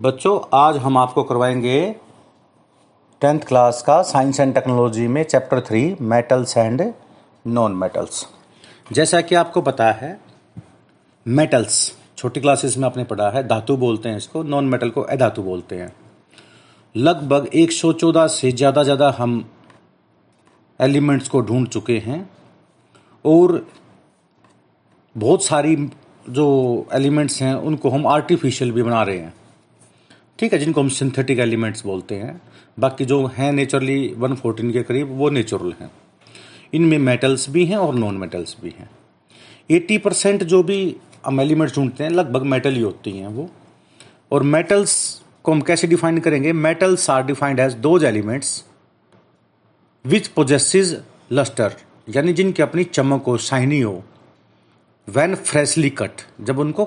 बच्चों, आज हम आपको करवाएँगे टेंथ क्लास का साइंस एंड टेक्नोलॉजी में chapter three, metals and non metals. जैसा कि आपको पता है, मेटल्स, छोटी क्लासेस में आपने पढ़ा है, धातु बोलते हैं इसको, नॉन मेटल को अधातु बोलते हैं। लगभग 114 से ज़्यादा ज़्यादा हम एलिमेंट्स को ढूंढ चुके हैं और बहुत सारी जो एलिमेंट्स हैं, उनको हम आर्टिफिशियल भी बना रहे हैं। ठीक है, जिनको हम सिंथेटिक एलिमेंट्स बोलते हैं। बाकी जो हैं नेचुरली वन फोर्टीन के करीब, वो नेचुरल हैं। इनमें मेटल्स भी हैं और नॉन मेटल्स भी हैं। एट्टी परसेंट जो भी हम एलिमेंट्स ढूंढते हैं, लगभग मेटल ही होती हैं वो। और मेटल्स को हम कैसे डिफाइन करेंगे? Metals are defined as those elements which possesses lustre यानी जिनकी अपनी चमक हो, शाइनी हो। वैन फ्रेशली कट जब उनको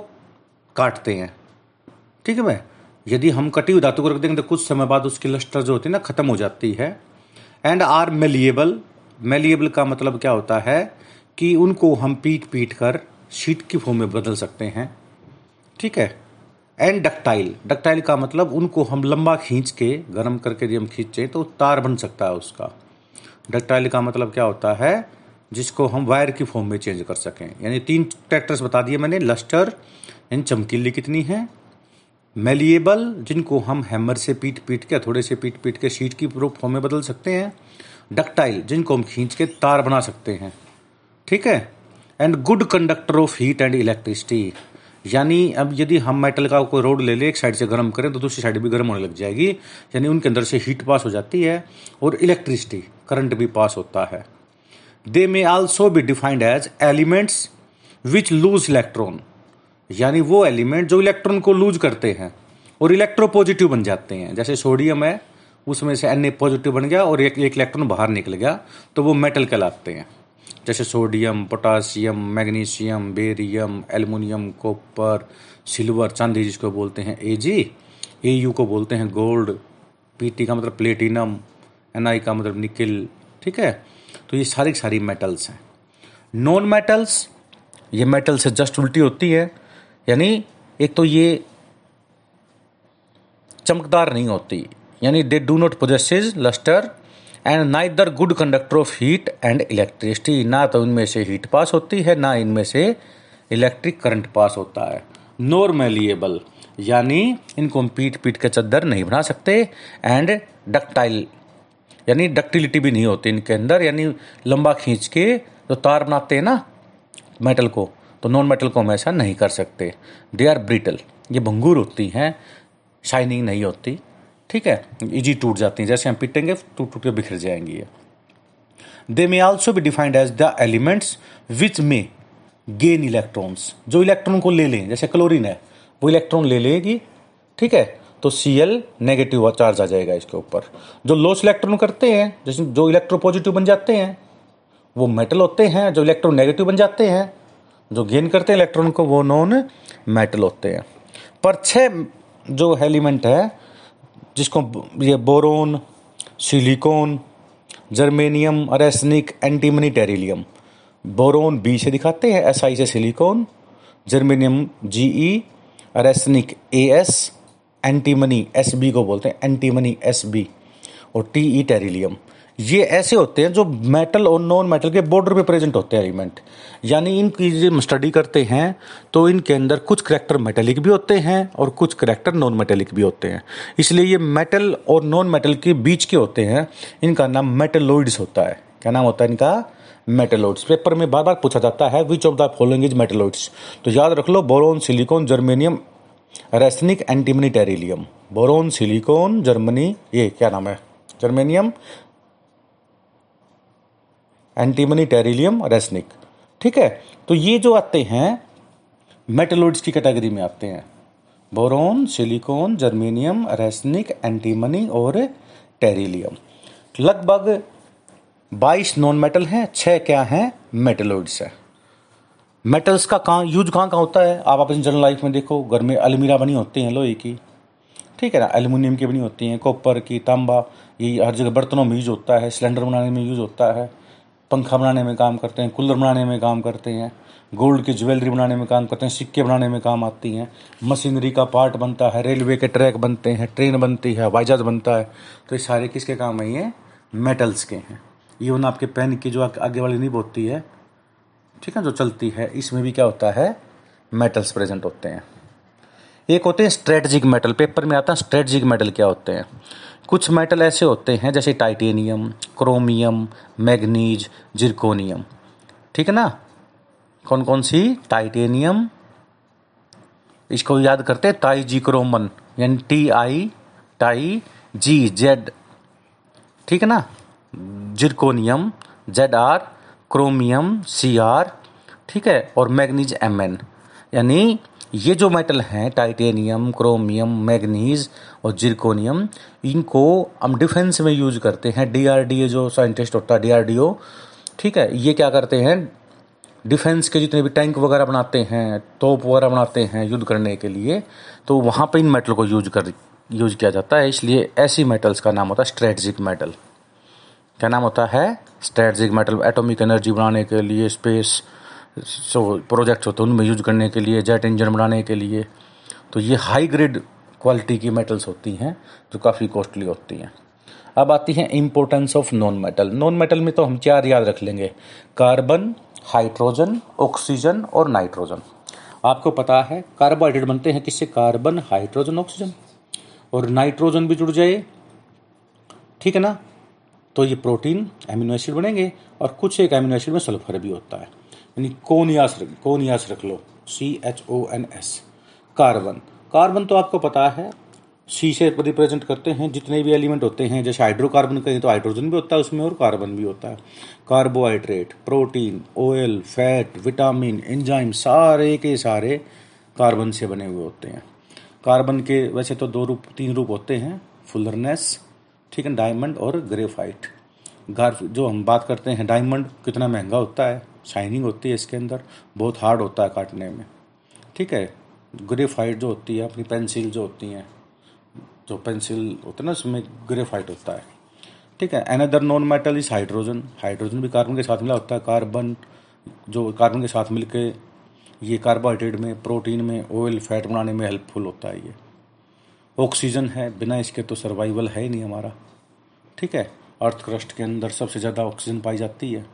काटते हैं। ठीक है भाई? यदि हम कटी हुई धातु को रख देंगे तो कुछ समय बाद उसकी लस्टर जो होती है ना, खत्म हो जाती है। एंड आर मेलिएबल मेलिएबल का मतलब क्या होता है कि उनको हम पीट पीट कर शीट की फॉर्म में बदल सकते हैं। ठीक है? एंड डक्टाइल डक्टाइल का मतलब उनको हम लंबा खींच के, गर्म करके यदि हम खींचे तो तार बन सकता है उसका। डक्टाइल का मतलब क्या होता है? जिसको हम वायर की फॉर्म में चेंज कर सकें। यानी तीन ट्रैक्टर्स बता दिए मैंने, लस्टर इन चमकीली कितनी है? मेलिएबल जिनको हम हैमर से पीट पीट के थोड़े से पीट पीट के शीट की प्रूफ फॉर्म में बदल सकते हैं। डक्टाइल जिनको हम खींच के तार बना सकते हैं। ठीक है? And good conductor of heat and electricity यानी अब यदि हम मेटल का कोई रोड ले ले, एक साइड से गर्म करें तो दूसरी साइड भी गर्म होने लग जाएगी। यानी उनके अंदर से हीट पास हो जाती है और इलेक्ट्रिसिटी करंट भी पास होता है। They may also be defined as elements which lose electron यानी वो एलिमेंट जो इलेक्ट्रॉन को लूज करते हैं और इलेक्ट्रो पॉजिटिव बन जाते हैं। जैसे सोडियम है, उसमें से एन ए पॉजिटिव बन गया और एक एक इलेक्ट्रॉन बाहर निकल गया तो वो मेटल कहलाते हैं। जैसे sodium potassium magnesium, barium, aluminium, copper, silver, चांदी जिसको बोलते हैं ए जी ए यू को बोलते हैं, गोल्ड पी टी का मतलब प्लेटिनम एन आई का मतलब निकिल, ठीक है? तो ये सारी सारी मेटल्स हैं। नॉन मेटल्स ये मेटल से जस्ट उल्टी होती है यानी एक तो ये चमकदार नहीं होती। यानी they do not possesses lustre and neither good conductor of heat and electricity ना तो इनमें से हीट पास होती है, ना इनमें से इलेक्ट्रिक करंट पास होता है। नोर मेलिएबल यानी इनको हम पीट पीट के चद्दर नहीं बना सकते। एंड डक्टाइल यानी डक्टिलिटी भी नहीं होती इनके अंदर। यानी लंबा खींच के जो तार बनाते हैं ना मेटल को तो नॉन मेटल को हम ऐसा नहीं कर सकते। दे आर ब्रिटल ये भंगूर होती हैं शाइनिंग नहीं होती। ठीक है? इजी टूट जाती हैं। जैसे हम पिटेंगे टूट टूट के बिखर जाएँगी ये। दे मे ऑल्सो भी defined as the elements which may gain electrons जो इलेक्ट्रॉन को ले लें, जैसे क्लोरीन है, वो इलेक्ट्रॉन ले लेगी। ठीक है? तो सी एल नेगेटिव चार्ज आ जाएगा इसके ऊपर। जो लॉस इलेक्ट्रॉन करते हैं, जैसे जो इलेक्ट्रो पॉजिटिव बन जाते हैं, वो मेटल होते हैं। जो इलेक्ट्रॉन नेगेटिव बन जाते हैं जो गेन करते हैं इलेक्ट्रॉन को, वो नॉन मेटल होते हैं। पर छह जो एलिमेंट है, जिसको ये boron silicon germanium arsenic antimony tellurium boron B से दिखाते हैं एस आई से silicon germanium G E arsenic A S antimony S B को बोलते हैं एंटीमनी एस बी और टी ई टेरिलियम ये ऐसे होते हैं जो मेटल और नॉन मेटल के बॉर्डर पे प्रेजेंट होते हैं एलिमेंट यानी इनकी जब स्टडी करते हैं तो इनके अंदर कुछ करेक्टर मेटेलिक भी होते हैं और कुछ करेक्टर नॉन मेटेलिक भी होते हैं. इसलिए ये मेटल और नॉन मेटल के बीच के होते हैं, इनका नाम मेटेलोइड्स होता है. क्या नाम होता है इनका? मेटेलोइड्स पेपर में बार बार पूछा जाता है which of the following is metalloids तो याद रख लो boron silicon germanium arsenic antimony tellurium boron silicon Germany ये क्या नाम है? जर्मेनियम एंटीमनी टेरिलियम रेसनिक ठीक है? तो ये जो आते हैं मेटलोइड्स की कैटेगरी में आते हैं। Boron silicon germanium arsenic antimony और टेरिलियम लगभग 22 नॉन मेटल हैं, छह क्या हैं? मेटलोइड्स है मेटल्स का कहाँ यूज़ कहाँ कहाँ होता है? आप अपनी जनरल लाइफ में देखो, घर में अलमीरा बनी होती हैं लोहे की। ठीक है ना? एल्यूमिनियम की बनी होती हैं कॉपर की, तांबा, ये हर जगह बर्तनों में यूज़ होता है सिलेंडर बनाने में यूज़ होता है। पंखा बनाने में काम करते हैं, कूलर बनाने में काम करते हैं, गोल्ड की ज्वेलरी बनाने में काम करते हैं, सिक्के बनाने में काम आती हैं। मशीनरी का पार्ट बनता है, रेलवे के ट्रैक बनते हैं, ट्रेन बनती है हवाई जहाज़ बनता है। तो ये सारे किसके काम है? ये मेटल्स के हैं। इवन आपके पेन की जो आगे वाली नीब होती है, ठीक है, जो चलती है, इसमें भी क्या होता है? मेटल्स प्रेजेंट होते हैं। एक होते हैं स्ट्रेटजिक मेटल पेपर में आता है स्ट्रेटजिक मेटल क्या होते हैं? कुछ मेटल ऐसे होते हैं जैसे टाइटेनियम, क्रोमियम, मैग्नीज, जिरकोनियम। ठीक है ना? कौन कौन सी? टाइटेनियम। इसको याद करते टाई जी क्रोमन यानी T I, tie, G, Z. ठीक है ना? Zirconium, Z R, chromium, C R. ठीक है? और मैग्नीज, एम एन। यानी ये जो मेटल हैं, टाइटेनियम, क्रोमियम, मैग्नीज और जिरकोनियम इनको हम डिफेंस में यूज़ करते हैं। डीआरडीओ जो साइंटिस्ट होता है डीआरडीओ ठीक है, ये क्या करते हैं? डिफेंस के जितने भी टैंक वगैरह बनाते हैं, तोप वगैरह बनाते हैं युद्ध करने के लिए तो वहाँ पर इन मेटल को यूज़ कर यूज़ किया जाता है। इसलिए ऐसी मेटल्स का नाम होता है स्ट्रेटजिक मेटल क्या नाम होता है? स्ट्रेटजिक मेटल एटॉमिक एनर्जी बनाने के लिए स्पेस सो प्रोजेक्ट्स होते हैं, उनमें यूज़ करने के लिए जेट इंजन बनाने के लिए। तो ये हाई ग्रेड क्वालिटी की मेटल्स होती हैं, जो काफ़ी कॉस्टली होती हैं। अब आती हैं importance of non metal non metal में तो हम चार याद रख लेंगे? कार्बन हाइड्रोजन ऑक्सीजन और नाइट्रोजन आपको पता है कार्बोहाइड्रेट बनते हैं किससे? कार्बन हाइड्रोजन ऑक्सीजन और नाइट्रोजन भी जुड़ जाए। ठीक है ना? तो ये प्रोटीन एमिनो एसिड बनेंगे और कुछ एक एमिनो एसिड में सल्फ़र भी होता है। यानी कोनियास कोनियास रख लो। C H O N S carbon carbon तो आपको पता है से रिप्रेजेंट करते हैं, जितने भी एलिमेंट होते हैं, जैसे हाइड्रोकार्बन कहें तो हाइड्रोजन भी होता है, उसमें और कार्बन भी होता है। Carbohydrate protein oil fat vitamin enzyme सारे के सारे कार्बन से बने हुए होते हैं। कार्बन के वैसे तो दो रूप, तीन रूप होते हैं फुलरनेस ठीक है डायमंड और ग्रेफाइट गार जो हम बात करते हैं डायमंड कितना महँगा होता है शाइनिंग होती है इसके अंदर, बहुत हार्ड होता है काटने में, ठीक है। ग्रेफाइट जो होती है, अपनी पेंसिल जो होती हैं, जो पेंसिल होते हैं ना, उसमें ग्रेफाइट होता है। ठीक है another non metal is hydrogen hydrogen भी कार्बन के साथ मिला होता है। कार्बन जो कार्बन के साथ मिलके ये कार्बोहाइड्रेट में प्रोटीन में ऑयल फैट बनाने में हेल्पफुल होता है ये। ऑक्सीजन है, बिना इसके तो सर्वाइवल है ही नहीं हमारा। ठीक है अर्थ क्रस्ट के अंदर सबसे ज़्यादा ऑक्सीजन पाई जाती है।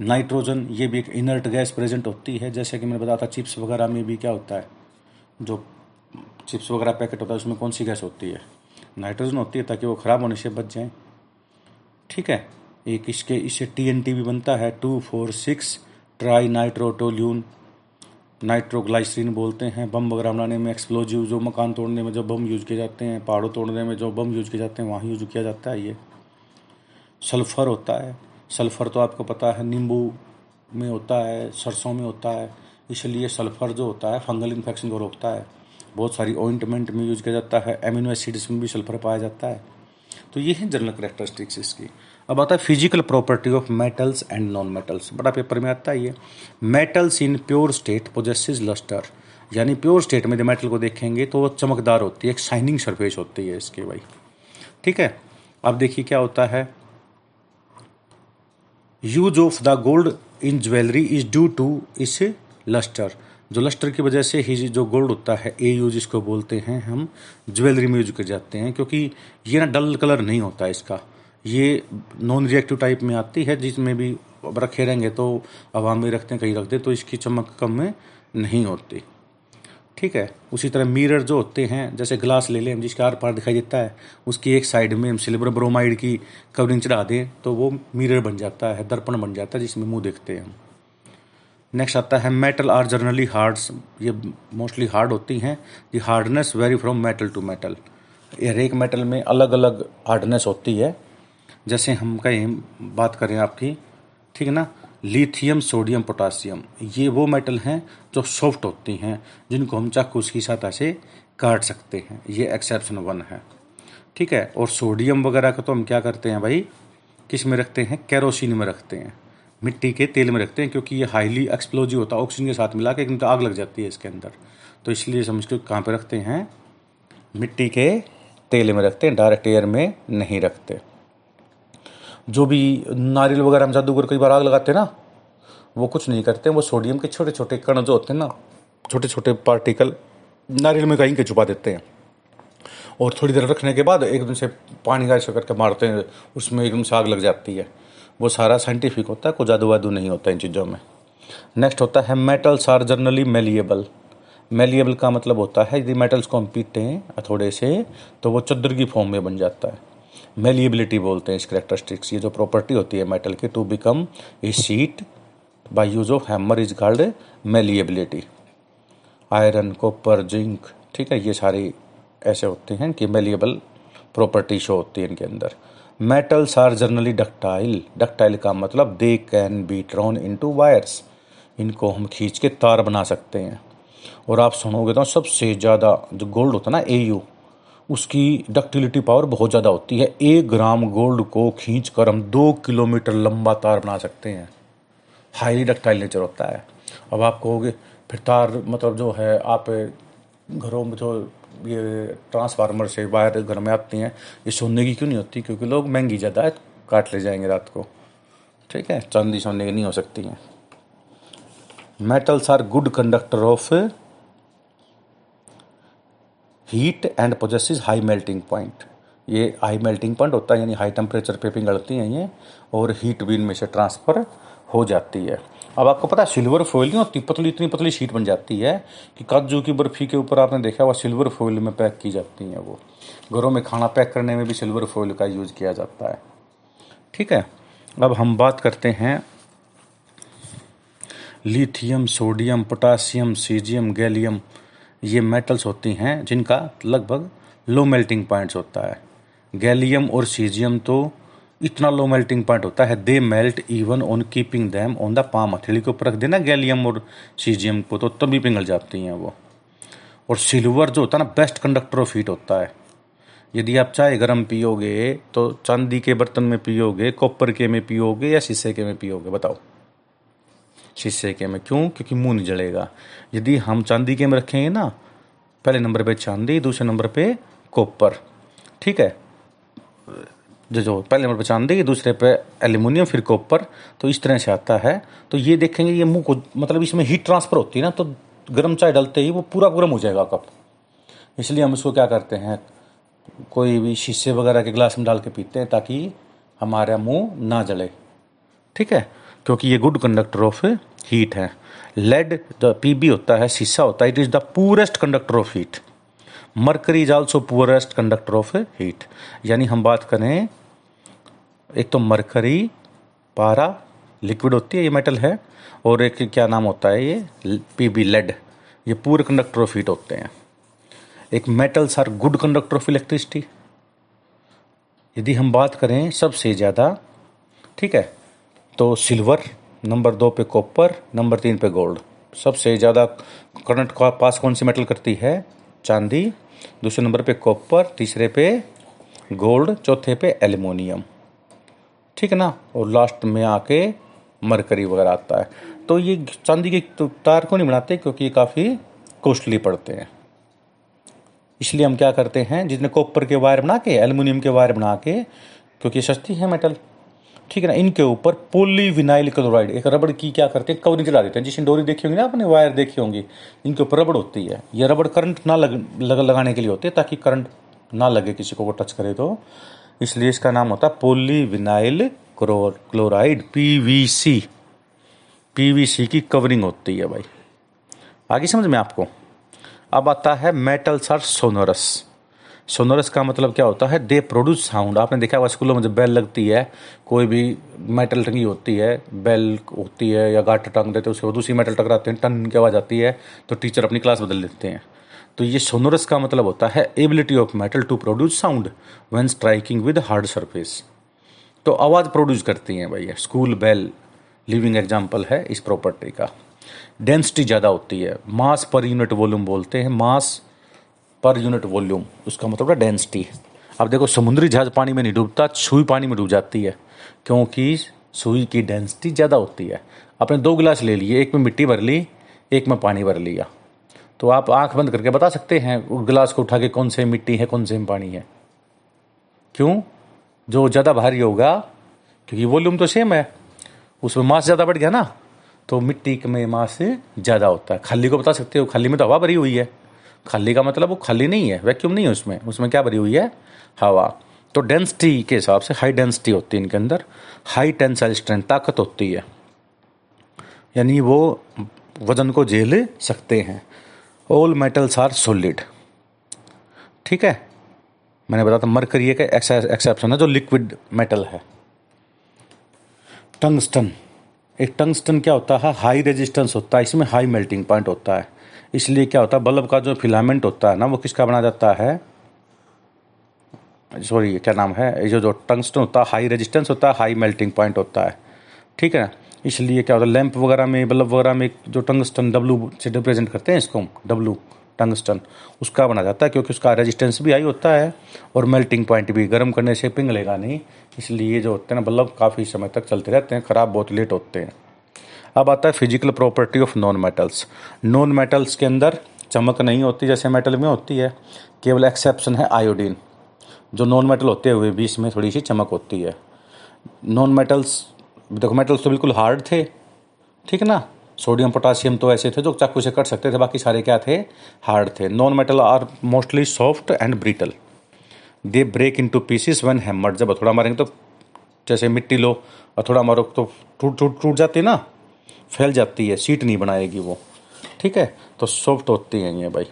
नाइट्रोजन ये भी एक इनर्ट गैस प्रेजेंट होती है। जैसे कि मैंने बताया था चिप्स वगैरह में भी क्या होता है? जो चिप्स वगैरह पैकेट होता है, उसमें कौन सी गैस होती है? नाइट्रोजन होती है ताकि वो ख़राब होने से बच जाए। ठीक है? एक इसके इससे टीएनटी भी बनता है, two, four, six, trinitrotoluene nitroglycerine बोलते हैं। बम वगैरह बनाने में, एक्सप्लोजिव, जो मकान तोड़ने में, जो बम यूज़ किए जाते हैं, पहाड़ों तोड़ने में, जो बम यूज़ किए जाते हैं, वहाँ यूज़ किया जाता है ये। सल्फ़र होता है। सल्फ़र तो आपको पता है, नींबू में होता है, सरसों में होता है। इसलिए सल्फ़र जो होता है, फंगल इन्फेक्शन को रोकता है। बहुत सारी ऑइंटमेंट में यूज़ किया जाता है एमिनो एसिड्स में भी सल्फ़र पाया जाता है। तो ये है जनरल करेक्टरिस्टिक्स इसकी। अब आता है physical property of metals and non metals बड़ा पेपर में आता है ये। Metals in pure state possesses lustre यानी प्योर स्टेट में मेटल को देखेंगे तो वो चमकदार होती है, एक शाइनिंग सरफेस होती है इसके भाई। ठीक है? अब देखिए क्या होता है। Use of the gold in jewellery is due to its lustre. जो लस्टर की वजह से ही जो गोल्ड होता है ए यूज़ इसको बोलते हैं हम, ज्वेलरी में यूज़ कर जाते हैं, क्योंकि ये ना डल कलर नहीं होता इसका। ये नॉन रिएक्टिव टाइप में आती है, जिसमें भी रखे रहेंगे तो आवाम में रखते हैं, कहीं रखते तो इसकी चमक कम में नहीं होती। ठीक है, उसी तरह मिरर जो होते हैं, जैसे ग्लास ले लें, जिसका आर पार दिखाई देता है, उसकी एक साइड में हम सिल्वर ब्रोमाइड की कवरिंग चढ़ा दें तो वो मिरर बन जाता है, दर्पण बन जाता है, जिसमें मुँह देखते हैं हम। नेक्स्ट आता है मेटल आर जर्नली हार्ड ये मोस्टली हार्ड होती हैं. ये hardness vary from metal to metal हर एक मेटल में अलग अलग हार्डनेस होती है. जैसे हम कहीं बात करें आपकी, ठीक है ना? लिथियम सोडियम पोटासियम ये वो मेटल हैं जो सॉफ्ट होती हैं, जिनको हम चाकू की सहायता से काट सकते हैं. ये एक्सेप्शन वन है. ठीक है? और सोडियम वगैरह का तो हम क्या करते हैं भाई? किसमें रखते हैं? कैरोसिन में रखते हैं. मिट्टी के तेल में रखते हैं क्योंकि ये हाईली एक्सप्लोजिव होता है ऑक्सीजन के साथ मिला के एकदम तो आग लग जाती है इसके अंदर। तो इसलिए समझ के कहाँ पर रखते हैं? मिट्टी के तेल में रखते हैं डायरेक्ट एयर में नहीं रखते। जो भी नारियल वगैरह हम जादूगर कई बार आग लगाते हैं ना, वो कुछ नहीं करते, वो सोडियम के छोटे छोटे कण जो होते हैं ना छोटे छोटे पार्टिकल नारियल में कहीं के छुपा देते हैं। और थोड़ी देर रखने के बाद एकदम से पानी का ऐसा करके मारते हैं, उसमें एकदम से आग लग जाती है। वो सारा साइंटिफिक होता है कोई जादू वादू नहीं होता इन चीज़ों में। नेक्स्ट होता है metals are generally malleable malleable का मतलब होता है, यदि मेटल्स को हम पीते हैं, थोड़े से तो वो चद्दर की फॉर्म में बन जाता है। मेलिएबिलिटी बोलते हैं इस करेक्टरिस्टिक्स ये जो प्रॉपर्टी होती है मेटल की to become a sheet by use of hammer is called malleability iron copper zinc ठीक है, ये सारी ऐसे होते हैं कि मेलिएबल प्रॉपर्टी शो होती है इनके अंदर। Metals are generally ductile ductile का मतलब they can be drawn into wires इनको हम खींच के तार बना सकते हैं। और आप सुनोगे तो सबसे ज़्यादा जो गोल्ड होता है ना ए उसकी डक्टिलिटी पावर बहुत ज़्यादा होती है। एक ग्राम गोल्ड को खींच कर हम दो किलोमीटर लंबा तार बना सकते हैं। हाईली डक्टाइल नेचर होता है। अब आप कहोगे, फिर तार मतलब जो है, आप घरों में जो ये ट्रांसफार्मर से वायर घर में आती हैं, ये सोने की क्यों नहीं होती? क्योंकि लोग महँगी ज़्यादा काट ले जाएँगे रात को। ठीक है? चांदी सोने की नहीं हो सकती हैं। Metals are good conductor of heat and possesses high melting point ये हाई मेल्टिंग पॉइंट होता है, यानी हाई टेम्परेचर पे पिघलती हैं ये, और हीट भी इनमें से ट्रांसफ़र हो जाती है। अब आपको पता है, सिल्वर फॉइल नहीं होती, पतली, इतनी पतली शीट बन जाती है कि काजू की बर्फ़ी के ऊपर आपने देखा हुआ सिल्वर फॉइल में पैक की जाती है वो। घरों में खाना पैक करने में भी सिल्वर फॉइल का यूज़ किया जाता है। ठीक है, अब हम बात करते हैं lithium, sodium, potassium, caesium, gallium, ये मेटल्स होती हैं जिनका लगभग लो मेल्टिंग पॉइंट्स होता है। गैलियम और सीजियम तो इतना लो मेल्टिंग पॉइंट होता है they melt even on keeping them on the palm हथेली के ऊपर रख देना गैलियम और सीजियम को तो तभी पिघल जाती हैं वो। और सिल्वर जो होता है ना बेस्ट कंडक्टर ऑफ़ हीट होता है। यदि आप चाय गर्म पियोगे तो चांदी के बर्तन में पियोगे कॉपर के में पियोगे, या शीशे के में पियोगे, बताओ। शीशे के में क्यों? क्योंकि मुँह नहीं जलेगा। यदि हम चांदी के में रखेंगे ना, पहले नंबर पे चांदी, दूसरे नंबर पे कॉपर ठीक है? जो जो पहले नंबर पर चांदी दूसरे पे एल्यूमिनियम फिर कॉपर तो इस तरह से आता है। तो ये देखेंगे, ये मुँह को मतलब इसमें हीट ट्रांसफ़र होती है ना तो गर्म चाय डालते ही वो पूरा गर्म हो जाएगा कप। इसलिए हम इसको क्या करते हैं, कोई भी शीशे वगैरह के गिलास में डाल के पीते हैं ताकि हमारा मुँह ना जले। ठीक है? क्योंकि ये गुड कंडक्टर ऑफ़ हीट है। लेड पी होता है, शीशा होता है it is the poorest conductor of heat mercury is also poorest conductor of heat यानी हम बात करें एक तो मरकरी, पारा, लिक्विड होती है, ये मेटल है, और एक क्या नाम होता है ये? पी बी लेड ये पूरे कंडक्टर ऑफ़ हीट होते हैं। एक metals are good conductor of electricity यदि हम बात करें सबसे ज़्यादा, ठीक है तो सिल्वर नंबर दो पे कॉपर नंबर तीन पे गोल्ड सबसे ज़्यादा करंट का पास कौन सी मेटल करती है? चांदी. दूसरे नंबर पे कॉपर तीसरे पे गोल्ड चौथे पे एल्युमिनियम ठीक है ना? और लास्ट में आके मरकरी वगैरह आता है। तो ये चांदी के तो तार को नहीं बनाते क्योंकि ये काफ़ी कॉस्टली पड़ते हैं। इसलिए हम क्या करते हैं जितने कॉपर के वायर बना के एल्युमिनियम के वायर बना के क्योंकि सस्ती है मेटल ठीक है ना? इनके ऊपर पोलीविनाइल क्लोराइड एक रबड़ की क्या करते हैं कवरिंग चला देते हैं। जिसने डोरी देखी होंगी ना आपने वायर देखी होंगी इनके ऊपर रबड़ होती है। ये रबड़ करंट ना लग, लग लगाने के लिए होते हैं ताकि करंट ना लगे किसी को वो टच करे तो। इसलिए इसका नाम होता है poly polyvinyl chloride PVC PVC की कवरिंग होती है भाई। आगे समझ में आपको? अब आता है मेटल्स आर सोनोरस। सोनोरस का मतलब क्या होता है? दे प्रोड्यूस साउंड आपने देखा हुआ स्कूलों में जब बेल लगती है, कोई भी मेटल टंगी होती है बेल होती है या गाट टंग देते हैं, उसके बाद दूसरी मेटल टकराते हैं टन की आवाज़ आती है तो टीचर अपनी क्लास बदल देते हैं। तो ये सोनोरस का मतलब होता है ability of metal to produce sound when striking with hard surface तो आवाज़ प्रोड्यूस करती हैं भैया। स्कूल बेल लिविंग एग्ज़ाम्पल है इस प्रॉपर्टी का। डेंसिटी ज़्यादा होती है। मास पर यूनिट वॉल्यूम बोलते हैं। मास पर यूनिट वॉल्यूम उसका मतलब है डेंसिटी अब देखो, समुद्री जहाज़ पानी में नहीं डूबता सुई पानी में डूब जाती है, क्योंकि सुई की डेंसिटी ज़्यादा होती है। आपने दो गिलास ले लिए, एक में मिट्टी भर ली, एक में पानी भर लिया। तो आप आँख बंद करके बता सकते हैं गिलास को उठा के कौन से मिट्टी है, कौन से पानी है। क्यों? जो ज़्यादा भारी होगा, क्योंकि वॉल्यूम तो सेम है, उसमें मास ज़्यादा बढ़ गया ना तो मिट्टी में मास ज़्यादा होता है। खाली को बता सकते हो, खाली में तो हवा भरी हुई है। खाली का मतलब वो खाली नहीं है वैक्यूम नहीं है उसमें उसमें क्या भरी हुई है? हवा। तो डेंसिटी के हिसाब से हाई डेंसिटी होती है इनके अंदर हाई टेंसाइल स्ट्रेंथ ताकत होती है। यानी वो वज़न को झेल सकते हैं। ऑल मेटल्स आर सॉलिड ठीक है? मैंने बताया था मरकरी एक एक्सेप्शन है, जो लिक्विड मेटल है। टंगस्टन एक टंगस्टन क्या होता है? हाई रेजिस्टेंस होता है, इसमें हाई मेल्टिंग पॉइंट होता है। इसलिए क्या होता है? बल्ब का जो फिलामेंट होता है ना, वो किसका बना जाता है? सॉरी क्या नाम है? ये जो जो टंगस्टन होता है हाई रेजिस्टेंस होता है हाई मेल्टिंग पॉइंट होता है। ठीक है इसलिए क्या होता है, लैंप वगैरह में, बल्ब वगैरह में जो टंगस्टन डब्लू से रिप्रेजेंट करते हैं इसको डब्लू टंगस्टन, उसका बना जाता है क्योंकि उसका रेजिस्टेंस भी हाई होता है और मेल्टिंग पॉइंट भी, गर्म करने से पिघलेगा नहीं। इसलिए जो होते हैं ना, बल्ब काफ़ी समय तक चलते रहते हैं, ख़राब बहुत लेट होते हैं। अब आता है physical property of non metals non metals के अंदर चमक नहीं होती जैसे मेटल में होती है, केवल एक्सेप्शन है आयोडीन जो नॉन मेटल होते हुए भी इसमें थोड़ी सी चमक होती है। नॉन मेटल्स देखो मेटल्स तो बिल्कुल हार्ड थे, ठीक है ना? सोडियम पोटासियम तो ऐसे थे जो चाकू से कट सकते थे, बाकी सारे क्या थे? हार्ड थे। Non metal are mostly soft and brittle they break into pieces one hammer जब थोड़ा मारेंगे तो जैसे मिट्टी लो, और थोड़ा मारो तो टूट टूट टूट जाती है ना? फैल जाती है सीट नहीं बनाएगी वो। ठीक है? तो सॉफ्ट होती हैं ये भाई।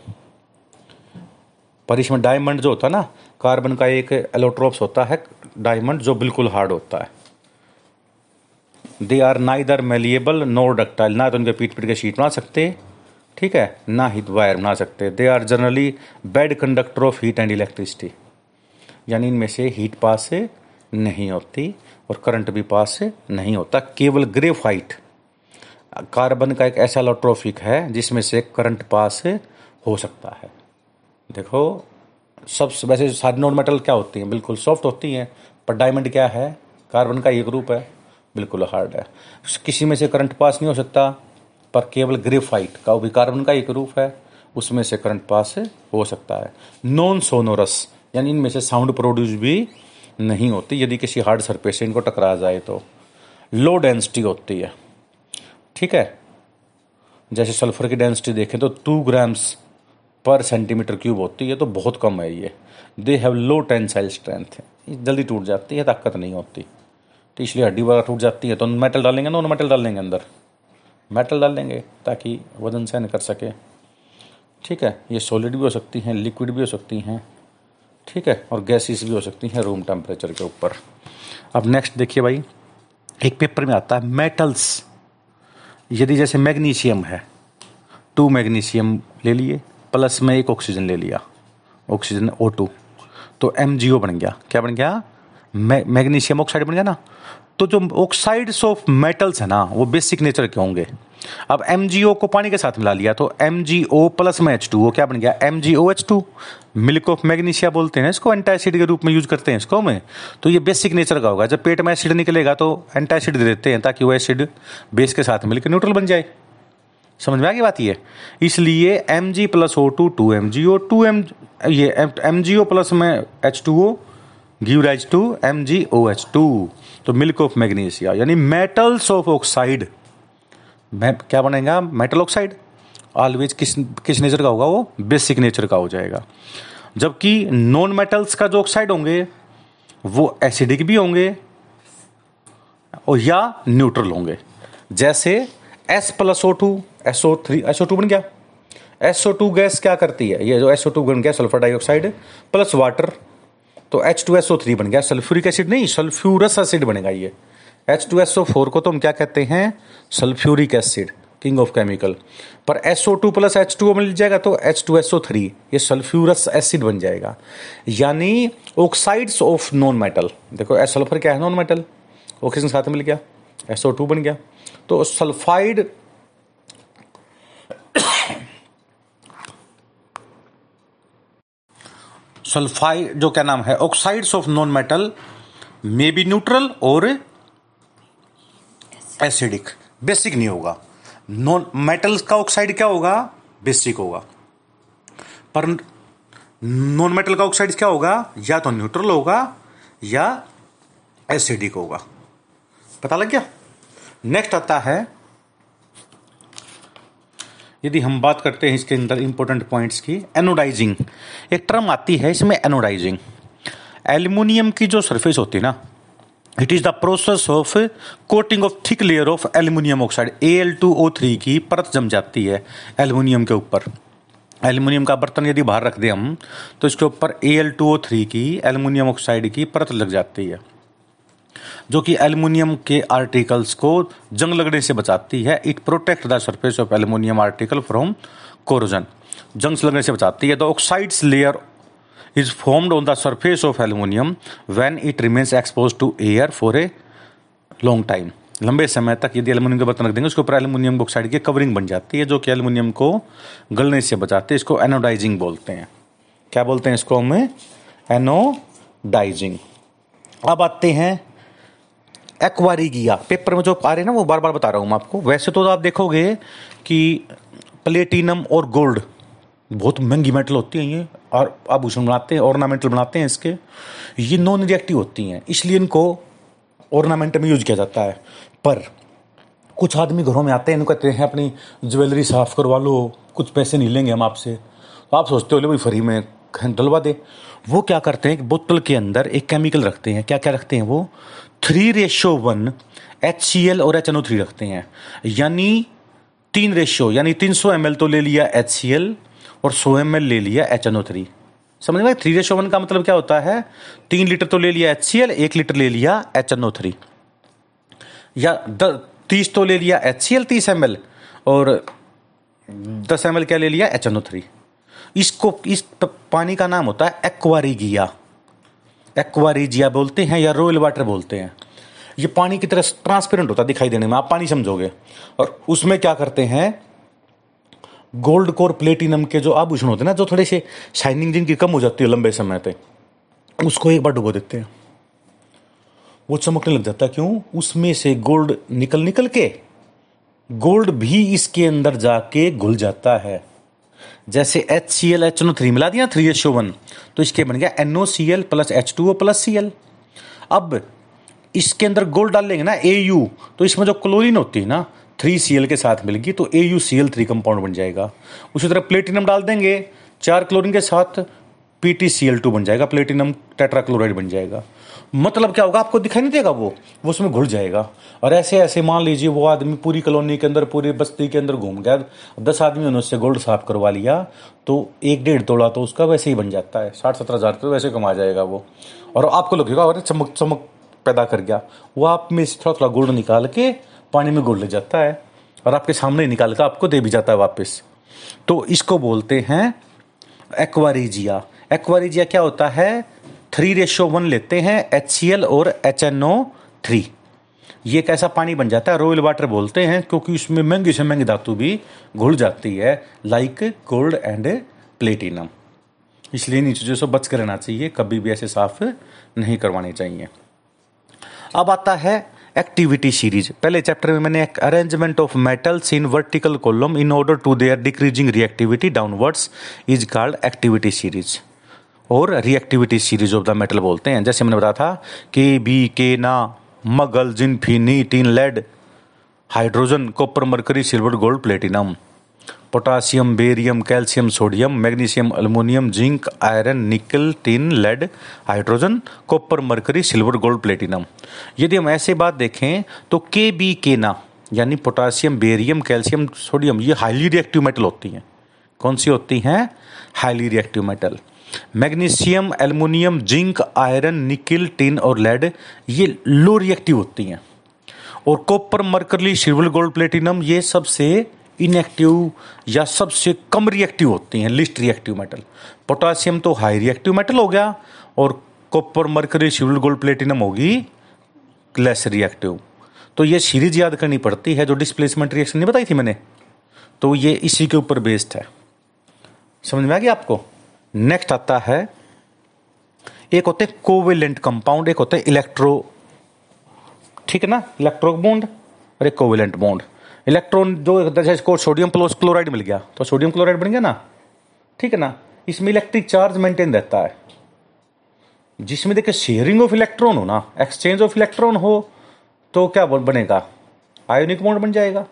पर इसमें डायमंड जो होता है ना कार्बन का एक एलोट्रोप्स होता है डायमंड जो बिल्कुल हार्ड होता है। दे आर ना इधर मेलिएबल नो डक्टाइल ना तो उनके पीट पीट के शीट बना सकते, ठीक है? ना ही वायर बना सकते। They are generally bad conductor of heat and electricity यानी इनमें से हीट पास से नहीं होती और करंट भी पास से नहीं होता। केवल ग्रेफाइट कार्बन का एक ऐसा इलेक्ट्रोफिक है, जिसमें से करंट पास हो सकता है। देखो, सब वैसे सारी नॉन मेटल क्या होती हैं? बिल्कुल सॉफ्ट होती हैं, पर डायमंड क्या है? कार्बन का एक रूप है। बिल्कुल हार्ड है। किसी में से करंट पास नहीं हो सकता, पर केवल ग्रेफाइट का, वो भी कार्बन का एक रूप है, उसमें से करंट पास हो सकता है। नॉन सोनोरस यानी इनमें से साउंड प्रोड्यूस भी नहीं होती। यदि किसी हार्ड सरफेस से इनको टकरा जाए तो लो डेंसिटी होती है। ठीक है? जैसे सल्फ़र की डेंसिटी देखें तो टू ग्राम्स पर सेंटीमीटर क्यूब होती है तो बहुत कम है ये। They have low tensile strength जल्दी टूट जाती है, ताकत नहीं होती। तो इसलिए हड्डी वगैरह टूट जाती है। तो मेटल डालेंगे नॉन मेटल डाल देंगे अंदर। मेटल डाल देंगे ताकि वज़न सहन कर सके। ठीक है, ये सॉलिड भी हो सकती हैं लिक्विड भी हो सकती हैं। ठीक है, और गैसेस भी हो सकती हैं रूम टेम्परेचर के ऊपर। अब नेक्स्ट देखिए भाई, एक पेपर में आता है मेटल्स यदि जैसे मैग्नीशियम है टू मैग्नीशियम ले लिए प्लस में एक ऑक्सीजन ले लिया ऑक्सीजन ओ टू तो एम जी ओ बन गया। क्या बन गया? मैग्नीशियम ऑक्साइड बन गया ना? तो जो ऑक्साइड्स ऑफ़ मेटल्स है ना, वो बेसिक नेचर के होंगे। अब एम को पानी के साथ मिला लिया तो एम जी ओ प्लस में एच टू वो क्या बन गया? M G O H two milk of magnesia बोलते हैं इसको एंटासिड के रूप में यूज़ करते हैं इसको में तो ये बेसिक नेचर का होगा। जब पेट में एसिड निकलेगा तो एंटासिड दे देते हैं, ताकि वो एसिड बेस के साथ मिलकर न्यूट्रल बन जाए। समझ में आ गई बात ये? इसलिए M G plus O two two M G O two M ये एम जी ओ प्लस में H two O give rise to M G O H two तो मिल्क ऑफ़ मैग्नीशिया यानी मेटल्स ऑफ़ ऑक्साइड क्या बनेगा? Metal oxide always किस किस nature का होगा वो? बेसिक नेचर का हो जाएगा। जबकि नॉन मेटल्स का जो ऑक्साइड होंगे, वो एसिडिक भी होंगे और या न्यूट्रल होंगे। जैसे S plus O two S O three S O two बन गया। एस ओ टू गैस क्या करती है? ये जो एस ओ टू बन गया सल्फ़र डाइऑक्साइड प्लस वाटर तो H two S O three बन गया। सल्फ्यूरिक एसिड नहीं, सल्फ्यूरस एसिड बनेगा ये। H two S O four को तो हम क्या कहते हैं? Sulphuric acid, king of chemical. पर SO two plus H two मिल जाएगा तो H two S O three ये सल्फ्यूरस एसिड बन जाएगा। यानी ऑक्साइड्स ऑफ़ नॉन मेटल देखो एस सल्फ़र क्या है? नॉन मेटल ऑक्सीजन साथ मिल गया। एसओ टू बन गया। तो सल्फाइड सल्फाइड जो क्या नाम है oxides of non metal may be neutral और एसिडिक बेसिक नहीं होगा. नॉन मेटल्स का ऑक्साइड क्या होगा? बेसिक होगा. पर नॉन मेटल का ऑक्साइड क्या होगा? या तो न्यूट्रल होगा या एसिडिक होगा. पता लग गया? नेक्स्ट आता है यदि हम बात करते हैं इसके अंदर इंपॉर्टेंट पॉइंट्स की एनोडाइजिंग एक टर्म आती है, इसमें एनोडाइजिंग एल्यूमिनियम की जो सरफेस होती है ना it is the process of coating of thick layer of aluminium oxide A L two O three की परत जम जाती है एल्यूमिनियम के ऊपर। एल्यूमिनियम का बर्तन यदि बाहर रख दें हम तो इसके ऊपर A L two O three की एल्यूमिनियम ऑक्साइड की परत लग जाती है। जो कि एल्यूमिनियम के आर्टिकल्स को जंग लगने से बचाती है। It protect the surface of aluminium article from corrosion जंग लगने से बचाती है। The oxides layer is formed on the surface of aluminium when it remains expose to air for a long time लंबे समय तक यदि एल्यूमिनियम के बर्तन रख देंगे, उसके ऊपर एल्यूमिनियम ऑक्साइड की कवरिंग बन जाती है, जो कि एल्यूमिनियम को गलने से बचाते हैं। इसको एनोडाइजिंग बोलते हैं। क्या बोलते हैं इसको हमें? एनोडाइजिंग अब आते हैं एक्वारीगिया पेपर में जो आ रहे हैं ना, वो बार बार बता रहा हूँ मैं आपको। वैसे तो आप देखोगे कि प्लेटिनम और गोल्ड बहुत महँगी मेटल होती हैं ये, और आभूषण बनाते हैं ऑर्नामेंटल बनाते हैं इसके। ये नॉन रिएक्टिव होती हैं, इसलिए इनको ऑर्नामेंट में यूज़ किया जाता है। पर कुछ आदमी घरों में आते हैं, इनको कहते हैं, अपनी ज्वेलरी साफ़ करवा लो, कुछ पैसे नहीं लेंगे हम आपसे। तो आप सोचते हो भाई, फ्री में डलवा दे। वो क्या करते हैं बोतल के अंदर एक केमिकल रखते हैं। क्या क्या रखते हैं वो? Three ratio one H C L और एच एन ओ थ्री रखते हैं। यानी तीन रेशो, यानी तीन सौ एम एल तो ले लिया एच सी एल और सौ एम एल ले लिया एच एन ओ थ्री समझ में थ्री रेशो वन का मतलब क्या होता है? तीन लीटर तो ले लिया एच सी एल एक लीटर ले लिया एच एन ओ थ्री या तीस तो ले लिया एच सी एल तीस एम एल और दस एम एल क्या ले लिया एच एन ओ थ्री इसको इस पानी का नाम होता है एक्वारीगिया एक्वारीजिया बोलते हैं या रॉयल वाटर बोलते हैं? ये पानी की तरह ट्रांसपेरेंट होता है दिखाई देने में, आप पानी समझोगे। और उसमें क्या करते हैं? गोल्ड कोर प्लेटिनम के जो आभूषण होते हैं ना, जो थोड़े से शाइनिंग जिनकी कम हो जाती है लंबे समय तक उसको एक बार डुबो देते हैं। वो चमकने लग जाता है। क्यों? उसमें से गोल्ड निकल निकल के, गोल्ड भी इसके अंदर जाके घुल जाता है। जैसे H C L H no three मिला दिया थ्री एच ओ वन तो इसके बन गया NO C L plus H two O plus C L अब इसके अंदर गोल्ड डाल लेंगे ना ए यू तो इसमें जो क्लोरीन होती है ना थ्री सी एल के साथ मिलेगी तो A U C L three compound बन जाएगा। उसी तरह प्लेटिनम डाल देंगे, चार क्लोरीन के साथ P T C L two बन जाएगा प्लेटिनम टेट्राक्लोराइड बन जाएगा। मतलब क्या होगा? आपको दिखाई नहीं देगा वो? वो उसमें घुल जाएगा। और ऐसे ऐसे मान लीजिए वो आदमी पूरी कॉलोनी के अंदर, पूरी बस्ती के अंदर घूम गया दस आदमी ने उससे गोल्ड साफ़ करवा लिया तो एक डेढ़ तोड़ा तो उसका वैसे ही बन जाता है। साठ, सत्तर हज़ार रुपये वैसे कमा जाएगा वो। और आपको लगेगा, अरे, चमक चमक पैदा कर गया। वो आप में से थोड़ा थोड़ा गोल्ड निकाल के पानी में गोल्ड ले जाता है। और आपके सामने ही निकाल कर आपको दे भी जाता है वापस। तो इसको बोलते हैं एक्वारीजिया। एक्वारीजिया क्या होता है? थ्री रेशो वन लेते हैं एच और एच एन ओ थ्री। ये कैसा पानी बन जाता है रॉयल वाटर बोलते हैं, क्योंकि उसमें महँगी से महँगी धातु भी घुल जाती है लाइक गोल्ड एंड प्लेटिनम इसलिए इन चीज़ों से बच कर रहना चाहिए, कभी भी ऐसे साफ़ नहीं करवाने चाहिए। अब आता है एक्टिविटी सीरीज़ पहले चैप्टर में मैंने arrangement of metals in vertical column in order to their decreasing reactivity downwards is called activity series और reactivity series of the metal बोलते हैं। जैसे मैंने बताया था के बी, के, ना, मगल जिनफिनी tin lead, hydrogen, copper, mercury, silver, gold, platinum, potassium, barium, calcium, sodium, magnesium, aluminium, zinc, iron, nickel, tin, lead, hydrogen, copper, mercury, silver, gold, platinum. यदि हम ऐसे बात देखें तो के, बी, के, ना, यानी पोटासियम, बेरियम, कैल्शियम, सोडियम, ये हाईली रिएक्टिव मेटल होती हैं। कौन सी होती हैं? Highly reactive metal magnesium, aluminium, zinc, iron, nickel, tin और लेड, ये लो रिएक्टिव होती हैं। और copper mercury silver, gold, platinum, ये सबसे इनएक्टिव या सबसे कम रिएक्टिव होती हैं, लिस्ट रिएक्टिव मेटल। पोटासियम तो हाई रिएक्टिव मेटल हो गया, और copper, mercury, silver, gold, platinum होगी लेस रिएक्टिव। तो ये सीरीज़ याद करनी पड़ती है, जो डिस्प्लेसमेंट रिएक्शन नहीं बताई थी मैंने। तो ये इसी के ऊपर बेस्ड है। समझ में आ गया आपको? नेक्स्ट आता है, एक होते हैं कोवेलेंट कंपाउंड एक होते हैं इलेक्ट्रो ठीक है ना? इलेक्ट्रो बॉन्ड और एक कोवेलेंट बॉन्ड इलेक्ट्रॉन जो इसको सोडियम प्लस क्लोराइड मिल गया तो सोडियम क्लोराइड बन गया ना? ठीक है ना? इसमें इलेक्ट्रिक चार्ज मेंटेन रहता है। जिसमें देखिए शेयरिंग ऑफ़ इलेक्ट्रॉन हो ना एक्सचेंज ऑफ़ इलेक्ट्रॉन हो तो क्या बनेगा? आयोनिक बॉन्ड बन जाएगा।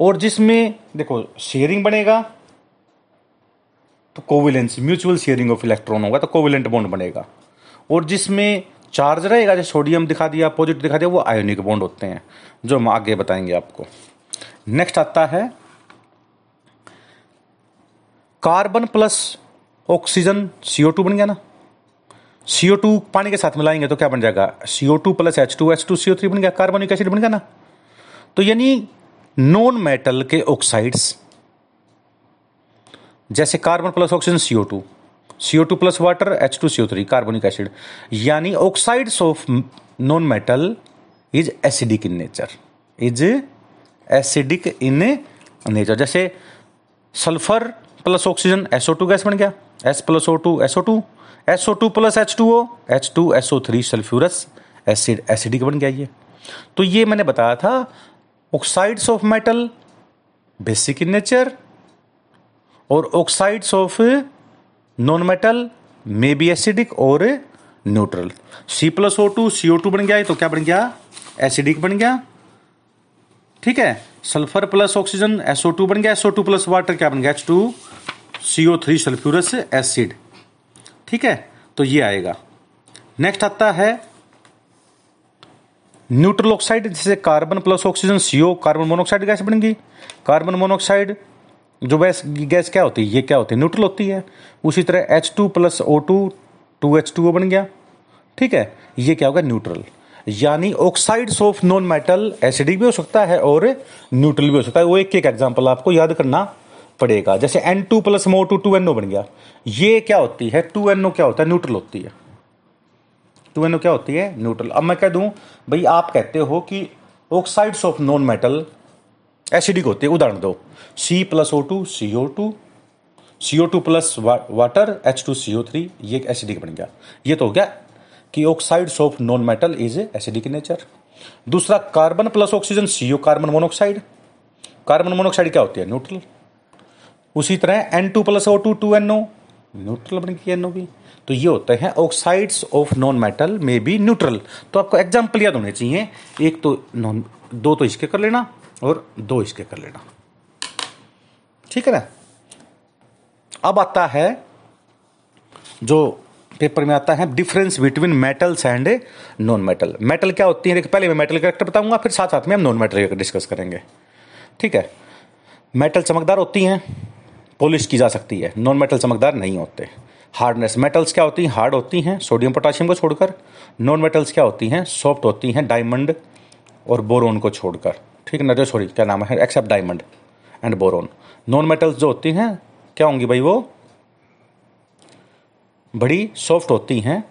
और जिसमें देखो शेयरिंग बनेगा तो covalence mutual sharing of electron होगा तो कोविलेंट बॉन्ड बनेगा। और जिसमें चार्ज रहेगा जैसे सोडियम दिखा दिया पॉजिटिव दिखा दिया, वो आयोनिक बॉन्ड होते हैं, जो हम आगे बताएँगे आपको। नेक्स्ट आता है carbon plus oxygen CO two बन गया ना? सीओ टू पानी के साथ मिलाएँगे तो क्या बन जाएगा? CO two plus H two H two CO three बन गया कार्बोनिक एसिड बन गया ना? तो यानी नॉन मेटल के ऑक्साइड्स जैसे carbon plus oxygen CO two CO two plus water H two CO three carbonic acid यानी oxides of non metal is acidic in nature is acidic in nature जैसे sulphur plus oxygen SO two gas बन गया S plus O two SO two SO two plus H two O H two SO three sulphurous acid acidic बन गया ये। तो ये मैंने बताया था oxides of metal basic in nature और oxides of non metal may be acidic और neutral C plus O two C O two बन गया है तो क्या बन गया? एसिडिक बन गया। ठीक है? Sulphur plus oxygen SO two बन गया एसओ टू प्लस वाटर क्या बन गया? H two CO three sulphurous acid ठीक है? तो ये आएगा। नेक्स्ट आता है न्यूट्रल ऑक्साइड जैसे carbon plus oxygen CO carbon monoxide gas बनेगी? कार्बन मोनोक्साइड जो गैस गैस क्या होती है? ये क्या होती है? न्यूट्रल होती है। उसी तरह H two plus O two two H two बन गया। ठीक है? ये क्या होगा? न्यूट्रल। यानी oxides of non metal acidic भी हो सकता है और न्यूट्रल भी हो सकता है। वो एक एक एग्ज़ाम्पल आपको याद करना पड़ेगा। जैसे एन टू प्लस मो टू टू एन ओ बन गया। ये क्या होती है? टू एन ओ क्या होता है? न्यूट्रल होती है। टू एन ओ क्या होती है? न्यूट्रल। अब मैं कह दूँ, भाई आप कहते हो कि oxides of non metal acidic होती है, उदाहरण दो। C plus O two C O two C O two plus water H two C O three ये एसिडिक बन गया। ये तो हो गया कि oxides of non metal is acidic nature दूसरा carbon plus oxygen CO carbon monoxide carbon monoxide क्या होती है? न्यूट्रल उसी तरह N two plus O two two N O neutral बन गई ओ भी। तो ये होते हैं oxides of non metal may be neutral तो आपको एग्ज़ाम्पल याद होने चाहिए। एक तो नॉन दो तो इसके कर लेना। और दो इसके कर लेना। ठीक है ना? अब आता है जो पेपर में आता है difference between metals and non metal metal क्या होती है? देखिए पहले मैं मेटल करेक्टर बताऊँगा, फिर साथ साथ में हम नॉन मेटल डिस्कस करेंगे। ठीक है? मेटल चमकदार होती हैं पॉलिश की जा सकती है। नॉन मेटल चमकदार नहीं होते। हार्डनेस मेटल्स क्या होती हैं? हार्ड होती हैं सोडियम पोटाशियम को छोड़कर। नॉन मेटल्स क्या होती हैं? सॉफ्ट होती हैं डायमंड और बोरोन को छोड़कर। ठीक है ना सॉरी क्या नाम है? Except diamond and boron non metals जो होती हैं, क्या होंगी भाई वो? बड़ी सॉफ्ट होती हैं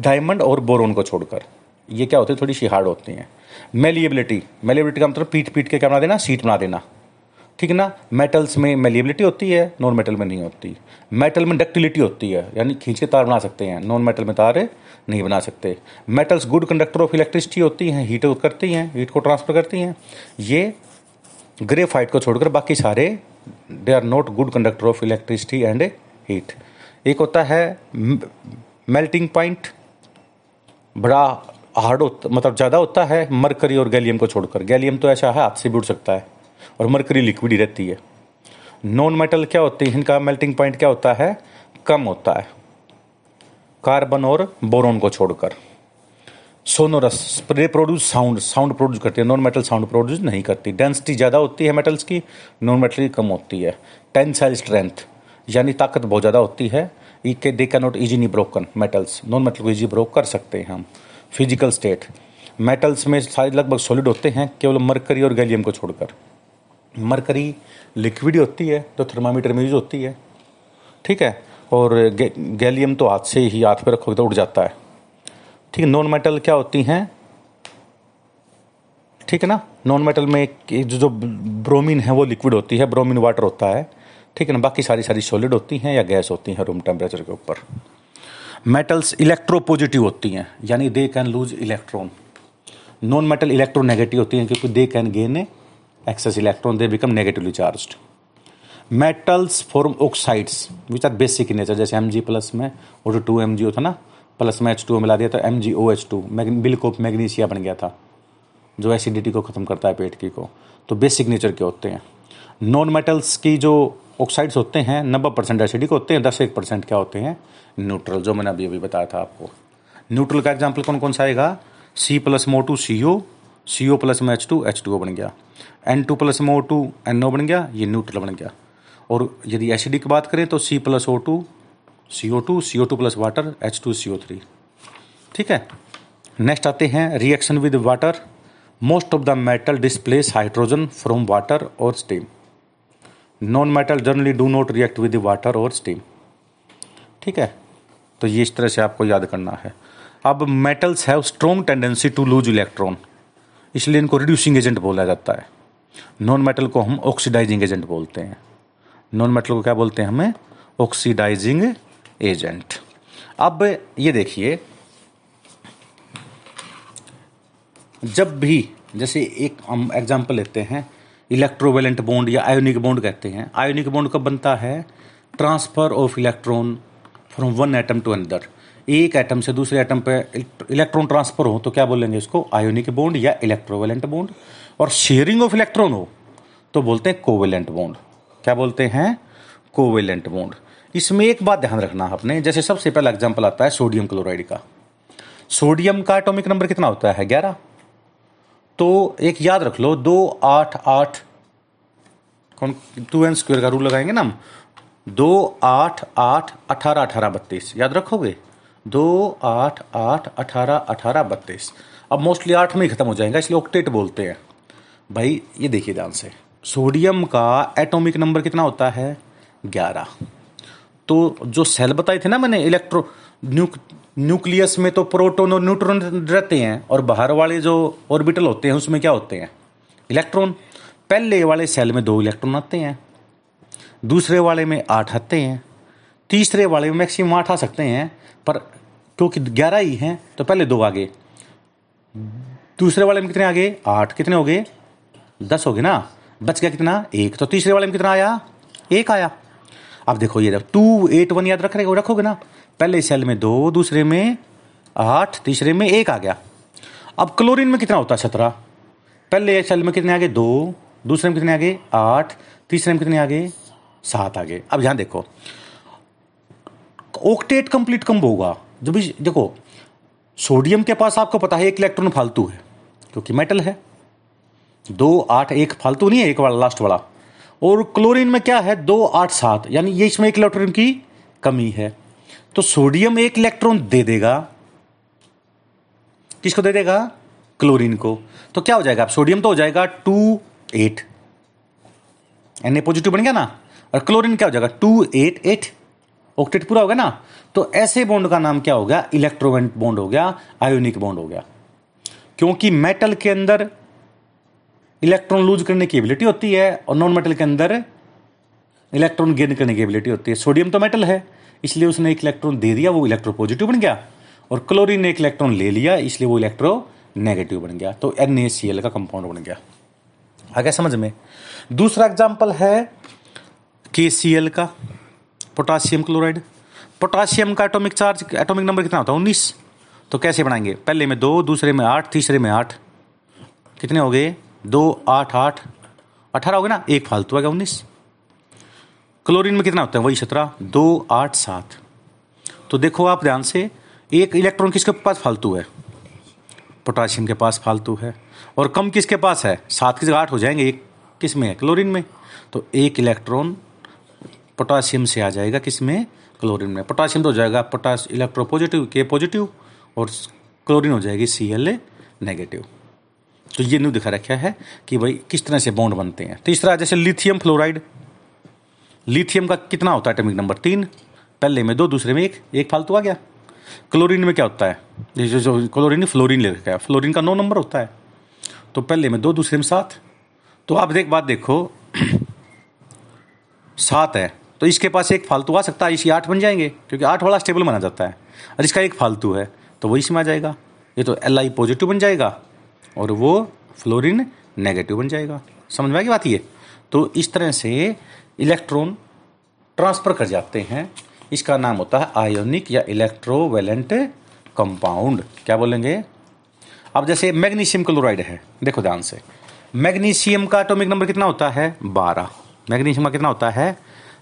डायमंड और बोरोन को छोड़कर। ये क्या होती है? थोड़ी सी हार्ड होती हैं। मेलिएबिलिटी मेलिएबिलिटी का मतलब पीट पीट के क्या बना देना? सीट बना देना। ठीक है ना? मेटल्स में मेलिएबिलिटी होती है नॉन मेटल में नहीं होती। मेटल में डक्टिलिटी होती है, यानी खींच के तार बना सकते हैं। नॉन मेटल में तार नहीं बना सकते। Metals good conductor of electricity होती हैं हीट करती हैं हीट को ट्रांसफ़र करती हैं। ये ग्रेफाइट को छोड़कर बाकी सारे they are not good conductor of electricity and heat एक होता है मेल्टिंग पॉइंट बड़ा हार्ड होता मतलब ज़्यादा होता है मरकरी और गैलियम को छोड़कर। गैलियम तो ऐसा है, हाथ से भी उड़ सकता है और मरकरी लिक्विड ही रहती है। नॉन मेटल क्या होते हैं? इनका मेल्टिंग पॉइंट क्या होता है? कम होता है। कार्बन और बोरोन को छोड़कर। Sonorous spray produce sound sound produce करती है। नॉन मेटल साउंड प्रोड्यूस नहीं करती। डेंसिटी ज़्यादा होती है मेटल्स की नॉन मेटल की कम होती है। टेंसाइल स्ट्रेंथ यानी ताकत बहुत ज़्यादा होती है। ई के they can not easily broken metals non metal को इजी ब्रोक कर सकते हैं हम। फ़िज़िकल स्टेट मेटल्स में सारे लगभग सॉलिड होते हैं, केवल मरकरी और गैलियम को छोड़कर। मरकरी लिक्विड होती है तो थर्मामीटर में यूज़ होती है। ठीक है? और गे, गैलियम तो हाथ से ही हाथ पे रखोगे तो उड़ जाता है। ठीक है नॉन मेटल क्या होती हैं? ठीक है ना? नॉन मेटल में जो जो ब्रोमीन है वो लिक्विड होती है ब्रोमीन वाटर होता है। ठीक है ना? बाकी सारी सारी सॉलिड होती हैं या गैस होती हैं रूम टेम्परेचर के ऊपर। मेटल्स इलेक्ट्रोपॉजिटिव होती हैं यानी they can lose electron. Non metal electronegative होती हैं क्योंकि they can gain excess electron they become negatively charge metals form oxides which are basic nature जैसे एम जी प्लस में और टू एम जी ओ था ना प्लस में एच टू मिला दिया तो M G O H two milk of magnesia बन गया था, जो एसिडिटी को ख़त्म करता है पेट की को। तो बेसिक नेचर के होते हैं। नॉन मेटल्स की जो ऑक्साइड्स होते हैं, नब्बे परसेंट एसिडिक होते हैं, दस एक परसेंट क्या होते हैं? न्यूट्रल जो मैंने अभी अभी बताया था आपको। न्यूट्रल का एग्ज़ाम्पल कौन कौन सा आएगा? सी प्लस मो two C O C O plus में H two H two O बन गया। एन टू प्लस में ओ टू एन ओ बन गया, ये न्यूट्रल बन गया। और यदि एसिडिक की बात करें तो C plus O two C O two C O two plus water H two C O three ठीक है? नेक्स्ट आते हैं reaction with water most of the metal displace hydrogen from water और steam non metal generally do not react with water और steam ठीक है? तो ये इस तरह से आपको याद करना है। अब metals have strong tendency to lose electron इसलिए इनको रिड्यूसिंग एजेंट बोला जाता है। नॉन मेटल को हम ऑक्सीडाइजिंग एजेंट बोलते हैं। नॉन मेटल को क्या बोलते हैं हमें? ऑक्सीडाइजिंग एजेंट अब ये देखिए, जब भी, जैसे एक हम एग्ज़ाम्पल लेते हैं इलेक्ट्रोवेलेंट बॉन्ड या आयोनिक बॉन्ड कहते हैं। आयोनिक बॉन्ड कब बनता है? Transfer of electron from one atom to another एक एटम से दूसरे एटम पे इलेक्ट्रॉन ट्रांसफ़र हो तो क्या बोलेंगे इसको आयोनिक बॉन्ड या इलेक्ट्रोवेलेंट बॉन्ड और शेयरिंग ऑफ़ इलेक्ट्रॉन हो तो बोलते हैं कोवेलेंट बॉन्ड क्या बोलते हैं? कोवेलेंट बॉन्ड इसमें एक बात ध्यान रखना आपने, जैसे सबसे पहला एग्ज़ाम्पल आता है सोडियम क्लोराइड का। सोडियम का एटॉमिक नंबर कितना होता है? ग्यारह। तो एक याद रख लो, दो, आठ आठ। कौन टू एन स्क्वेयर का रूल लगाएँगे ना हम? दो, आठ आठ, अठारह अठारह, बत्तीस। याद रखोगे? दो, आठ आठ, अठारह अठारह, बत्तीस। अब मोस्टली आठ में ही खत्म हो जाएगा, इसलिए ऑक्टेट बोलते हैं। भाई, ये देखिए ध्यान से। सोडियम का एटॉमिक नंबर कितना होता है? ग्यारह। तो जो सेल बताए थे ना मैंने, इलेक्ट्रो, न्यूक, न्यूक्लियस में तो प्रोटोन और न्यूट्रॉन रहते हैं, और बाहर वाले जो ऑर्बिटल होते हैं, उसमें क्या होते हैं? इलेक्ट्रॉन। पहले वाले सेल में दो इलेक्ट्रॉन आते हैं, दूसरे वाले में आठ आते हैं, तीसरे वाले में मैक्सिमम आठ आ सकते हैं, पर क्योंकि ग्यारह ही हैं तो पहले दो आगे। दूसरे वाले में कितने आगे आठ। कितने हो गए? दस हो गए ना? बच गया कितना? एक। तो तीसरे वाले में कितना आया? एक आया। अब देखो ये टू एट वन याद रख रहे रखोगे ना? पहले सेल में दो, दूसरे में आठ, तीसरे में एक आ गया। अब क्लोरीन में कितना होता है सत्रह? पहले सेल में कितने आगे दो। दूसरे में कितने आगे आठ। तीसरे में कितने आगे सात आ गए। अब यहाँ देखो। ओक्टेट कंप्लीट कम होगा। जब भी, देखो सोडियम के पास आपको पता है, एक इलेक्ट्रॉन फालतू है, क्योंकि मेटल है। दो आठ एक फालतू नहीं है एक वाला लास्ट वाला। और क्लोरीन में क्या है? दो आठ सात, यानी ये इसमें एक इलेक्ट्रॉन की कमी है। तो सोडियम एक इलेक्ट्रॉन दे देगा। किसको दे देगा? क्लोरीन को। तो क्या हो जाएगा? सोडियम तो हो जाएगा two eight N A positive बन गया ना? और क्लोरीन क्या हो जाएगा? टू एट एट ऑक्टेट पूरा हो गया ना? तो ऐसे बॉन्ड का नाम क्या हो गया? इलेक्ट्रोवेंट बॉन्ड हो गया आयोनिक बॉन्ड हो गया। क्योंकि मेटल के अंदर इलेक्ट्रॉन लूज करने की एबिलिटी होती है और नॉन मेटल के अंदर इलेक्ट्रॉन गेन करने की एबिलिटी होती है। सोडियम तो मेटल है, इसलिए उसने एक इलेक्ट्रॉन दे दिया, वो इलेक्ट्रो पॉजिटिव बन गया। और क्लोरीन ने एक इलेक्ट्रॉन ले लिया, इसलिए वो इलेक्ट्रो नेगेटिव बन गया। तो एन का कंपाउंड बन गया। आगे समझ में। दूसरा एग्ज़ाम्पल है के का पोटासियम क्लोराइड पोटासियम का एटॉमिक चार्ज एटॉमिक नंबर कितना होता है? उन्नीस। तो कैसे बनाएँगे? पहले में दो, दूसरे में आठ, तीसरे में आठ। कितने हो गए? दो आठ आठ, अठारह हो गया ना? एक फालतू आ गया, उन्नीस। क्लोरीन में कितना होता है? वही सत्रह। दो आठ सात। तो देखो आप ध्यान से, एक इलेक्ट्रॉन किसके पास फालतू है? पोटासियम के पास फालतू है। और कम किसके पास है? सात की जगह आठ हो जाएँगे, एक किसमें है? क्लोरीन में। तो एक इलेक्ट्रॉन पोटासियम से आ जाएगा किसमें? क्लोरीन में। पोटासियम तो हो जाएगा पोटास इलेक्ट्रो पॉजिटिव, के पॉजिटिव, और क्लोरीन हो जाएगी सी एल ए नेगेटिव। तो ये न्यू दिखा रखा है कि भाई किस तरह से बॉन्ड बनते हैं। तीसरा, जैसे लिथियम फ्लोराइड। लिथियम का कितना होता है एटॉमिक नंबर तीन। पहले में दो, दूसरे में एक। एक फालतू आ गया। क्लोरीन में क्या होता है? जो क्लोरीन फ्लोरीन ले रखा है। फ्लोरीन का नौ नंबर होता है। तो पहले में दो, दूसरे में सात। तो आप देख, बात देखो। सात है। तो इसके पास एक फालतू आ सकता है, इसी आठ बन जाएँगे, क्योंकि आठ वाला स्टेबल माना जाता है। और इसका एक फालतू है तो वो इसमें आ जाएगा। ये तो एल आई पॉजिटिव बन जाएगा। और वो फ्लोरिन नेगेटिव बन जाएगा। समझ में आएगी बात ये? तो इस तरह से इलेक्ट्रॉन ट्रांसफ़र कर जाते हैं। इसका नाम होता है आयोनिक या इलेक्ट्रोवेलेंट कंपाउंड। क्या बोलेंगे? अब जैसे मैग्नीशियम क्लोराइड है, देखो ध्यान से। मैग्नीशियम का एटॉमिक नंबर कितना होता है? बारह। मैग्नीशियम का कितना होता है?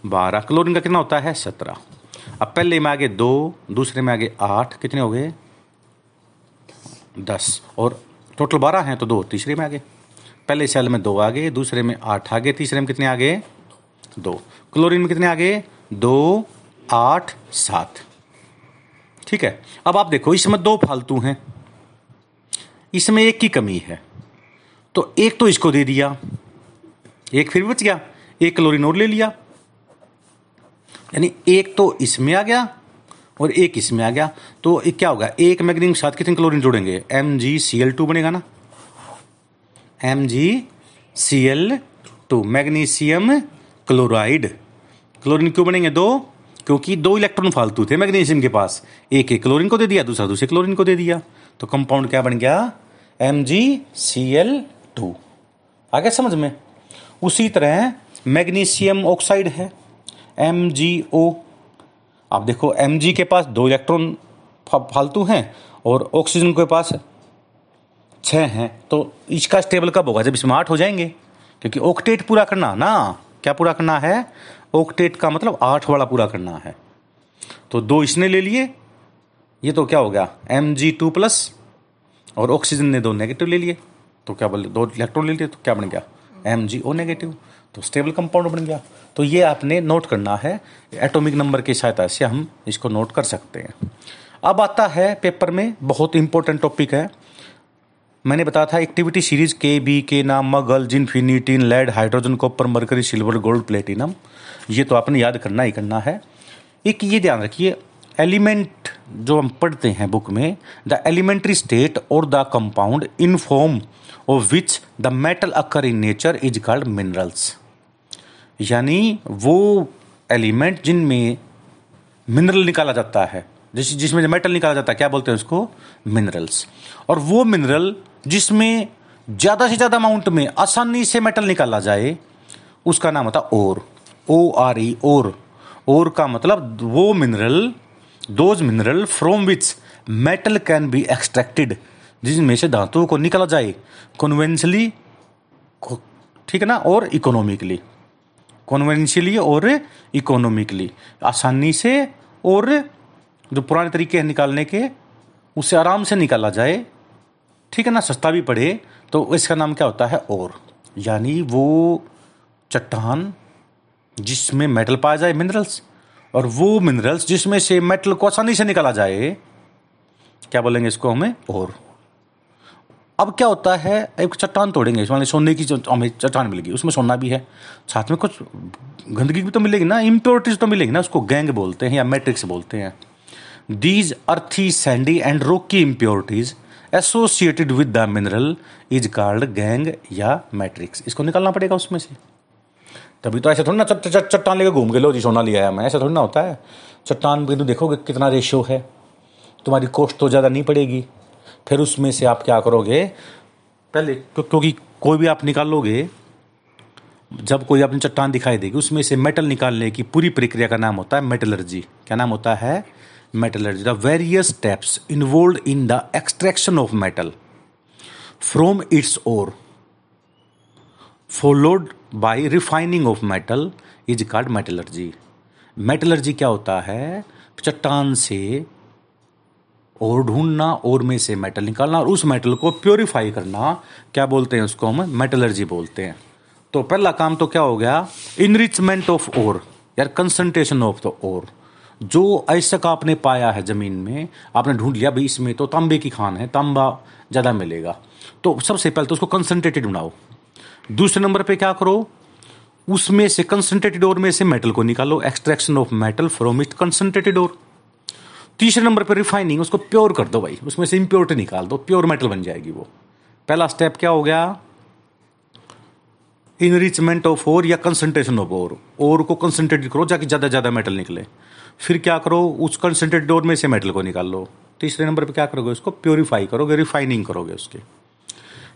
बारह। क्लोरीन का कितना होता है? सत्रह। अब पहले में आगे दो, दूसरे में आगे आठ, कितने हो गए? दस। और टोटल बारह हैं तो दो तीसरे में आगे पहले सेल में दो आगे, दूसरे में आठ आगे, तीसरे में कितने आगे दो। क्लोरीन में कितने आगे दो, आठ, सात। ठीक है। अब आप देखो, इसमें दो फालतू हैं। इसमें एक की कमी है। तो एक तो इसको दे दिया। एक फिर बच गया। एक क्लोरीन और ले लिया। यानी एक तो इसमें आ गया और एक इसमें आ गया। तो एक क्या होगा? एक मैग्नीशियम के साथ कितने क्लोरीन जोड़ेंगे। M G C L two बनेगा ना? M G C L two magnesium chloride. Chlorine क्यों बनेंगे दो? क्योंकि दो इलेक्ट्रॉन फालतू थे मैग्नीशियम के पास। एक एक क्लोरीन को दे दिया, दूसरा दूसरे क्लोरीन को दे दिया। तो कंपाउंड क्या बन गया? M G C L two आ गया समझ में? उसी तरह मैग्नीशियम ऑक्साइड है। एम जी ओ आप देखो एम के पास दो इलेक्ट्रॉन फालतू हैं और ऑक्सीजन के पास छः हैं। तो इसका स्टेबल कब होगा? जब इसमें आठ हो जाएँगे। क्योंकि ओक्टेट पूरा करना ना। क्या पूरा करना है? ओक्टेट का मतलब आठ वाला पूरा करना है। तो दो इसने ले लिए। ये तो क्या हो गया? एम जी टू प्लस और ऑक्सीजन ने दो नेगेटिव ले लिए। तो क्या बोले, दो इलेक्ट्रॉन ले लिए तो क्या बन गया? एम जी ओ नेगेटिव तो स्टेबल कंपाउंड बन गया। तो ये आपने नोट करना है। एटॉमिक नंबर की सहायता से हम इसको नोट कर सकते हैं। अब आता है पेपर में, बहुत इंपॉर्टेंट टॉपिक है। मैंने बताया था एक्टिविटी सीरीज़ के बी के नाम, मगल जिनफिनिटीन lead hydrogen copper mercury silver gold platinum ये तो आपने याद करना ही करना है। एक ये ध्यान रखिए एलिमेंट जो हम पढ़ते हैं बुक में द एलिमेंट्री स्टेट और the compound in form of which the metal occur in nature is called minerals यानी वो एलिमेंट जिनमें मिनरल निकाला जाता है, जिस, जिसमें मेटल निकाला जाता है, क्या बोलते हैं उसको? मिनरल्स। और वो मिनरल जिसमें ज़्यादा से ज़्यादा अमाउंट में आसानी से मेटल निकाला जाए, उसका नाम होता ओर। ओ आर ई ओर। ओर का मतलब वो mineral those mineral from which metal can be extracted जिसमें से धातुओं को निकाला जाए कॉन्वेंशली ठीक है ना? और इकोनॉमिकली कॉन्वेंशियली और इकोनॉमिकली आसानी से और जो पुराने तरीके हैं निकालने के, उसे आराम से निकाला जाए। ठीक है ना? सस्ता भी पड़े। तो इसका नाम क्या होता है? और। यानी वो चट्टान जिसमें मेटल पाया जाए मिनरल्स और वो मिनरल्स जिसमें से मेटल को आसानी से निकाला जाए। क्या बोलेंगे इसको हमें? और। अब क्या होता है, एक चट्टान तोड़ेंगे मान सोने की हमें चट्टान मिलेगी, उसमें सोना भी है, साथ में कुछ गंदगी भी तो मिलेगी ना, इम्प्योरिटीज तो मिलेगी ना, उसको गैंग बोलते हैं या मैट्रिक्स बोलते हैं। These earthy sandy and rocky impurities associated with the mineral is called gangue या मैट्रिक्स इसको निकालना पड़ेगा उसमें से। तभी तो ऐसे थोड़ी ना चट्टान लेकर घूम के लो जी, सोना लिया है मैं ऐसा थोड़ी ना होता है। चट्टान बिंदु देखोगे कितना रेशियो है। तुम्हारी कॉस्ट तो ज़्यादा नहीं पड़ेगी। फिर उसमें से आप क्या करोगे? पहले क्योंकि कोई भी आप निकालोगे, जब कोई अपनी चट्टान दिखाई देगी, उसमें से मेटल निकालने की पूरी प्रक्रिया का नाम होता है मेटलर्जी क्या नाम होता है? Metallurgy the various steps involve in the extraction of metal from its ore followed by refining of metal is called metallurgy metallurgy क्या होता है? चट्टान से और ढूंढना, और में से मेटल निकालना, और उस मेटल को प्योरीफाई करना। क्या बोलते हैं उसको हम? मेटलर्जी बोलते हैं। तो पहला काम तो क्या हो गया? इनरिचमेंट ऑफ़ ओर यार कंसंट्रेशन ऑफ़ द ओर जो ऐसा का आपने पाया है ज़मीन में, आपने ढूंढ लिया भाई इसमें तो तांबे की खान है, तांबा ज़्यादा मिलेगा। तो सबसे पहले तो उसको कंसनट्रेटेड बनाओ। दूसरे नंबर पे क्या करो? उसमें से कंसनट्रेटेड ओर में से मेटल को निकालो। Extraction of metal from it concentrated ore तीसरे नंबर पर रिफाइनिंग उसको प्योर कर दो भाई। उसमें से इम्प्योरिटी निकाल दो प्योर मेटल बन जाएगी वो। पहला स्टेप क्या हो गया? इनरिचमेंट ऑफ़ ओर या कंसंट्रेशन ऑफ़ ओर ओर को कंसंट्रेट करो जाके ज़्यादा ज़्यादा मेटल निकले। फिर क्या करो? उस कंसंट्रेटेड ओर में से मेटल को निकाल लो। तीसरे नंबर पे क्या करोगे? उसको प्योरीफाई करोगे रिफाइनिंग करोगे उसके।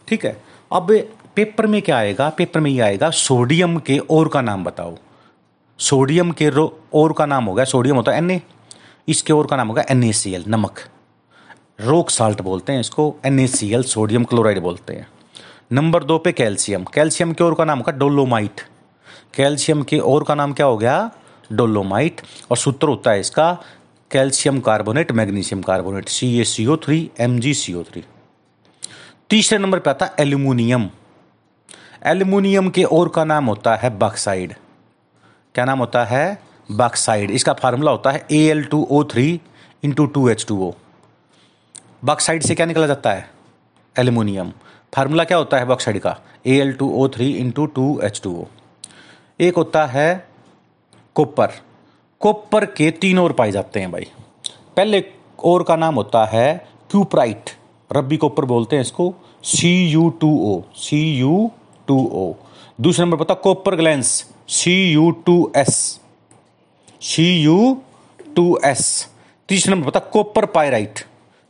ठीक है? अब पेपर में क्या आएगा? पेपर में ये आएगा सोडियम के और का नाम बताओ। सोडियम के और का नाम होगा सोडियम होता है एन इसके और का नाम होगा एन नमक। रोक साल्ट बोलते हैं इसको एन सोडियम क्लोराइड बोलते हैं। नंबर दो पे कैल्शियम कैल्शियम के और का नाम होगा डोलोमाइट कैल्शियम के और का नाम क्या हो गया? डोलोमाइट और सूत्र होता है इसका calcium carbonate magnesium carbonate C A C O three M G C O three तीसरे नंबर पे आता है एल्यूमिनियम एल्यूमिनियम के और का नाम होता है बक्साइड क्या नाम होता है? बक्साइड इसका फार्मूला होता है A L two O three into two H two O bauxite से क्या निकला जाता है? एल्यूमिनियम फार्मूला क्या होता है बक्साइड का? A L two O three into two H two O एक होता है कोपर कोपर के तीन और पाए जाते हैं भाई। पहले और का नाम होता है क्यूप्राइट रब्बी कोपर बोलते हैं इसको। C U two O C U two O दूसरे नंबर पता copper glance C U two S C U two S तीसरे नंबर पता copper pyrite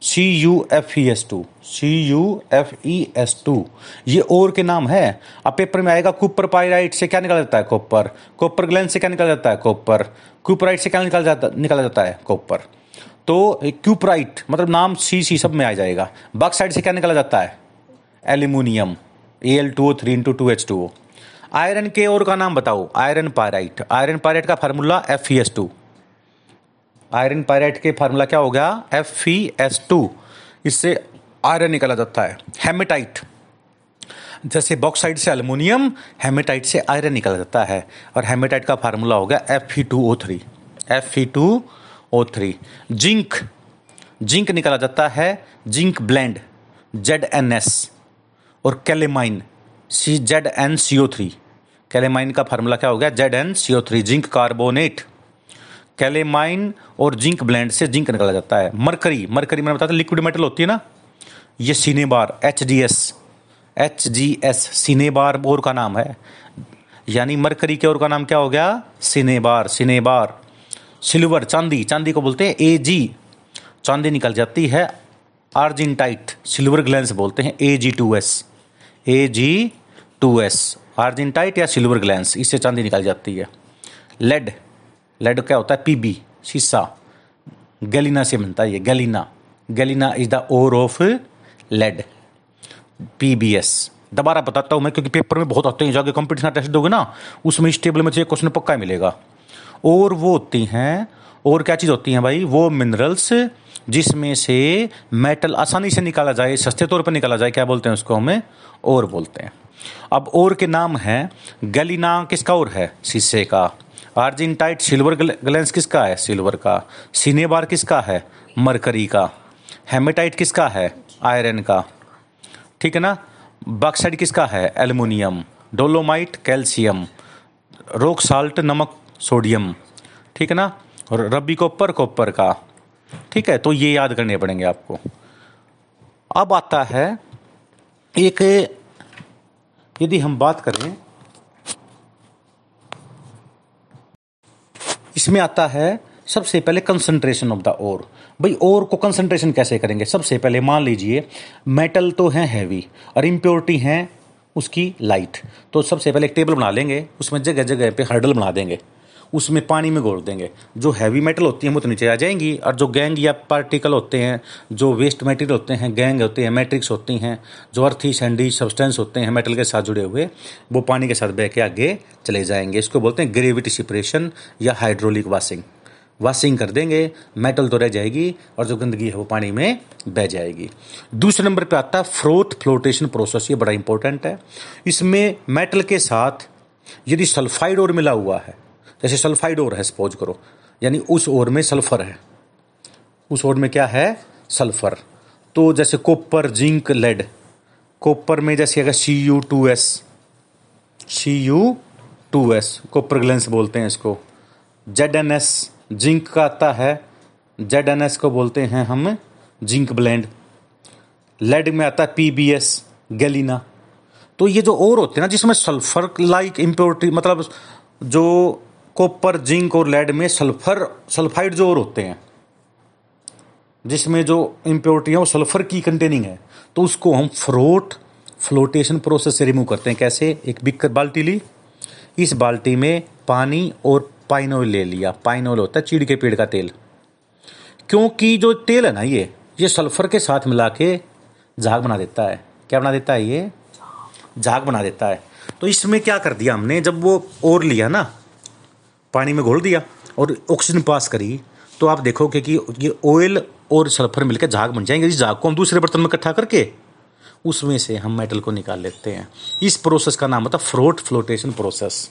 C U F E S two C U F E S two ये और के नाम है। अब पेपर में आएगा कूपर पायराइट से क्या निकल जाता है कॉपर कॉपर ग्लैंड से क्या निकल जाता है कॉपर क्यूपराइट से क्या निकल जाता निकल जाता है कॉपर तो क्यूपराइट मतलब नाम सी सी सब में आ जाएगा। बक साइड से क्या निकला जाता है? Aluminium A L two O three into two H two O iron के और का नाम बताओ। आयरन पायराइट आयरन पायराइट का formula F E S two iron pyrite के फार्मूला क्या हो गया? एफ़ ई एस टू इससे आयरन निकला जाता है। हेमेटाइट जैसे बॉक्साइड से अल्मोनियम हेमेटाइट से आयरन निकला जाता है। और हेमेटाइट का फार्मूला हो गया F E two O three F E two O three zinc zinc निकला जाता है zinc blende Z N S और calamine C Z N C O three calamine का फार्मूला क्या हो गया? Z N C O three zinc carbonate. Calamine और zinc blende से जिंक निकला जाता है। मरकरी मरकरी मैंने बताया लिक्विड मेटल होती है ना? ये cinnabar H D S H G S cinnabar bore का नाम है। यानी मरकरी के और का नाम क्या हो गया? सिनेबार सिनेबार सिल्वर, चांदी चांदी को बोलते हैं ए जी चांदी निकल जाती है आर्जिनटाइट सिल्वर ग्लैंस बोलते हैं A G two S A G two S argentite या सिल्वर ग्लैंस, इससे चांदी निकाली जाती है। लेड लेड क्या होता है? पीबी शीशा। गलीना से बनता है ये, galena. Galena is the ore of lead PBS दोबारा बताता हूँ मैं, क्योंकि पेपर में बहुत आते हैं, जाके कंपटीशन टेस्ट दोगे ना, उसमें इस टेबल में क्वेश्चन पक्का मिलेगा। और वो होती हैं और क्या चीज़ होती हैं भाई? वो मिनरल्स जिसमें से मेटल आसानी से निकाला जाए, सस्ते तौर पर निकाला जाए, क्या बोलते हैं उसको हमें? और बोलते हैं। अब और के नाम है गलिना, किसका और है? शीशे का। आर्जिनटाइट सिल्वर ग्लेंस किसका है? सिल्वर का। सीनेबार किसका है? मरकरी का। हेमेटाइट किसका है? आयरन का। ठीक है ना? बक्साइड किसका है? Aluminium. Dolomite, calcium. Rock salt, नमक, सोडियम। ठीक है ना? और रबी कॉपर कॉपर का। ठीक है तो ये याद करने पड़ेंगे आपको। अब आता है एक यदि हम बात करें, इसमें आता है सबसे पहले कंसंट्रेशन ऑफ़ द ओर भाई ओर को कंसंट्रेशन कैसे करेंगे? सबसे पहले मान लीजिए मेटल तो है हैवी और इम्प्योरिटी है उसकी लाइट तो सबसे पहले एक टेबल बना लेंगे, उसमें जगह जगह पे हर्डल बना देंगे। उसमें पानी में घोल देंगे। जो हैवी मेटल होती हैं, वो तो नीचे आ जाएँगी। और जो गैंग या पार्टिकल होते हैं, जो वेस्ट मटेरियल होते हैं गैंग होते हैं मैट्रिक्स होती हैं, जो अर्थी सैंडी सब्सटेंस होते हैं मेटल के साथ जुड़े हुए, वो पानी के साथ बह के आगे चले जाएँगे। इसको बोलते हैं ग्रेविटी सिपरेशन या हाइड्रोलिक वाशिंग वॉशिंग कर देंगे मेटल तो रह जाएगी, और जो गंदगी है, वो पानी में बह जाएगी। दूसरे नंबर पे आता है फ्रोथ फ्लोटेशन प्रोसेस ये बड़ा इंपॉर्टेंट है। इसमें मेटल के साथ यदि सल्फाइड और मिला हुआ है जैसे सल्फाइड ओर है, सपोज़ करो। यानी उस ओर में सल्फ़र है। उस ओर में क्या है? सल्फ़र। तो जैसे कॉपर जिंक, लेड। कॉपर में जैसे अगर C U two S C U two S copper glance बोलते हैं इसको। जेड एन एस जिंक का आता है। जेड एन एस को बोलते हैं हम जिंक ब्लेंड। लेड में आता है पी बी एस गैलिना। तो ये जो और होते हैं ना, जिसमें सल्फ़र लाइक इम्प्योरिटी मतलब जो कॉपर जिंक और लेड में सल्फ़र, सल्फाइड जो और होते हैं, जिसमें जो इम्प्योरिटी है, वो सल्फ़र की कंटेनिंग है तो उसको हम फ्रोट फ्लोटेशन प्रोसेस से रिमूव करते हैं। कैसे? एक बिकर बाल्टी ली, इस बाल्टी में पानी और पाइन ऑयल ले लिया। पाइन ऑयल होता है चीड़ के पेड़ का तेल। क्योंकि जो तेल है ना ये ये सल्फ़र के साथ मिला के झाग बना देता है। क्या बना देता है ये? झाग बना देता है। तो इसमें क्या कर दिया हमने? जब वो और लिया ना पानी में घोल दिया और ऑक्सीजन पास करी तो आप देखोगे कि ये ऑयल और सल्फ़र मिलकर झाग बन जाएँगे। इस झाग को हम दूसरे बर्तन में इकट्ठा करके उसमें से हम मेटल को निकाल लेते हैं। इस प्रोसेस का नाम होता है फ्रोट फ्लोटेशन प्रोसेस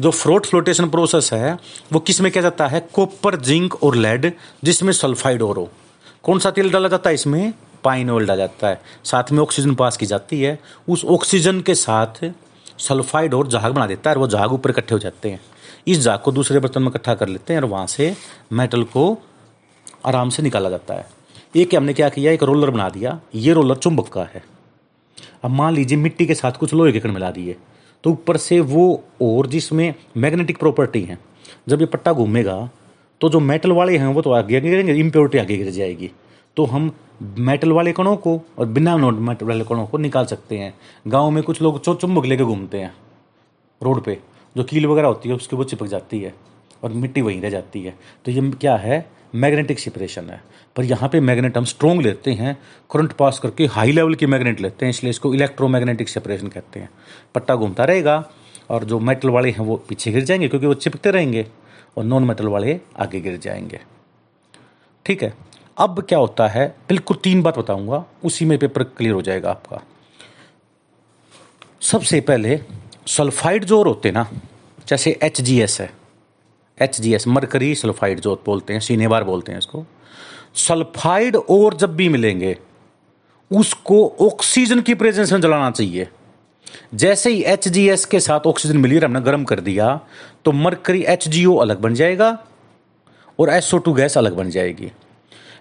जो फ्रोट फ्लोटेशन प्रोसेस है, वो किसमें किया जाता है? कॉपर जिंक और लेड जिसमें सल्फाइड और हो। कौन सा तेल डाला जाता है इसमें? पाइन ऑयल डाला जाता है। साथ में ऑक्सीजन पास की जाती है। उस ऑक्सीजन के साथ सल्फाइड और जहाग बना देता है और वो जहाग ऊपर इकट्ठे हो जाते हैं। इस जाग को दूसरे बर्तन में इकट्ठा कर लेते हैं और वहाँ से मेटल को आराम से निकाला जाता है। एक हमने क्या किया? एक रोलर बना दिया। ये रोलर चुंबक का है। अब मान लीजिए मिट्टी के साथ कुछ लोहे के कण मिला दिए। तो ऊपर से वो और जिसमें मैग्नेटिक प्रॉपर्टी है, जब ये पट्टा घूमेगा तो जो मेटल वाले हैं वो तो आगे गिरेंगे इम्प्योरिटी आगे गिर जाएगी। तो हम मेटल वाले कणों को और बिना नॉन मेटल वाले कणों को निकाल सकते हैं। गाँव में कुछ लोग चुंबक लेके घूमते हैं, रोड पे। जो कील वगैरह होती है, उसके वो चिपक जाती है और मिट्टी वहीं रह जाती है। तो ये क्या है? मैग्नेटिक सेपरेशन है। पर यहाँ पे मैग्नेट हम स्ट्रॉन्ग लेते हैं करंट पास करके हाई लेवल की मैग्नेट लेते हैं, इसलिए इसको इलेक्ट्रोमैग्नेटिक सेपरेशन कहते हैं। पट्टा घूमता रहेगा और जो मेटल वाले हैं वो पीछे गिर जाएँगे क्योंकि वो चिपकते रहेंगे और नॉन मेटल वाले आगे गिर जाएँगे। ठीक है? अब क्या होता है? बिल्कुल तीन बात बताऊँगा, उसी में पेपर क्लियर हो जाएगा आपका। सबसे पहले सल्फाइड जो होते ना, जैसे एच जी एस है। H G S mercury sulphide जो बोलते हैं सीनेबार बोलते हैं इसको। सल्फाइड और जब भी मिलेंगे, उसको ऑक्सीजन की प्रेजेंस में जलाना चाहिए। जैसे ही एच जी एस के साथ ऑक्सीजन मिली, हमने गर्म कर दिया तो मरकरी एच जी ओ अलग बन जाएगा और एसओ टू गैस अलग बन जाएगी।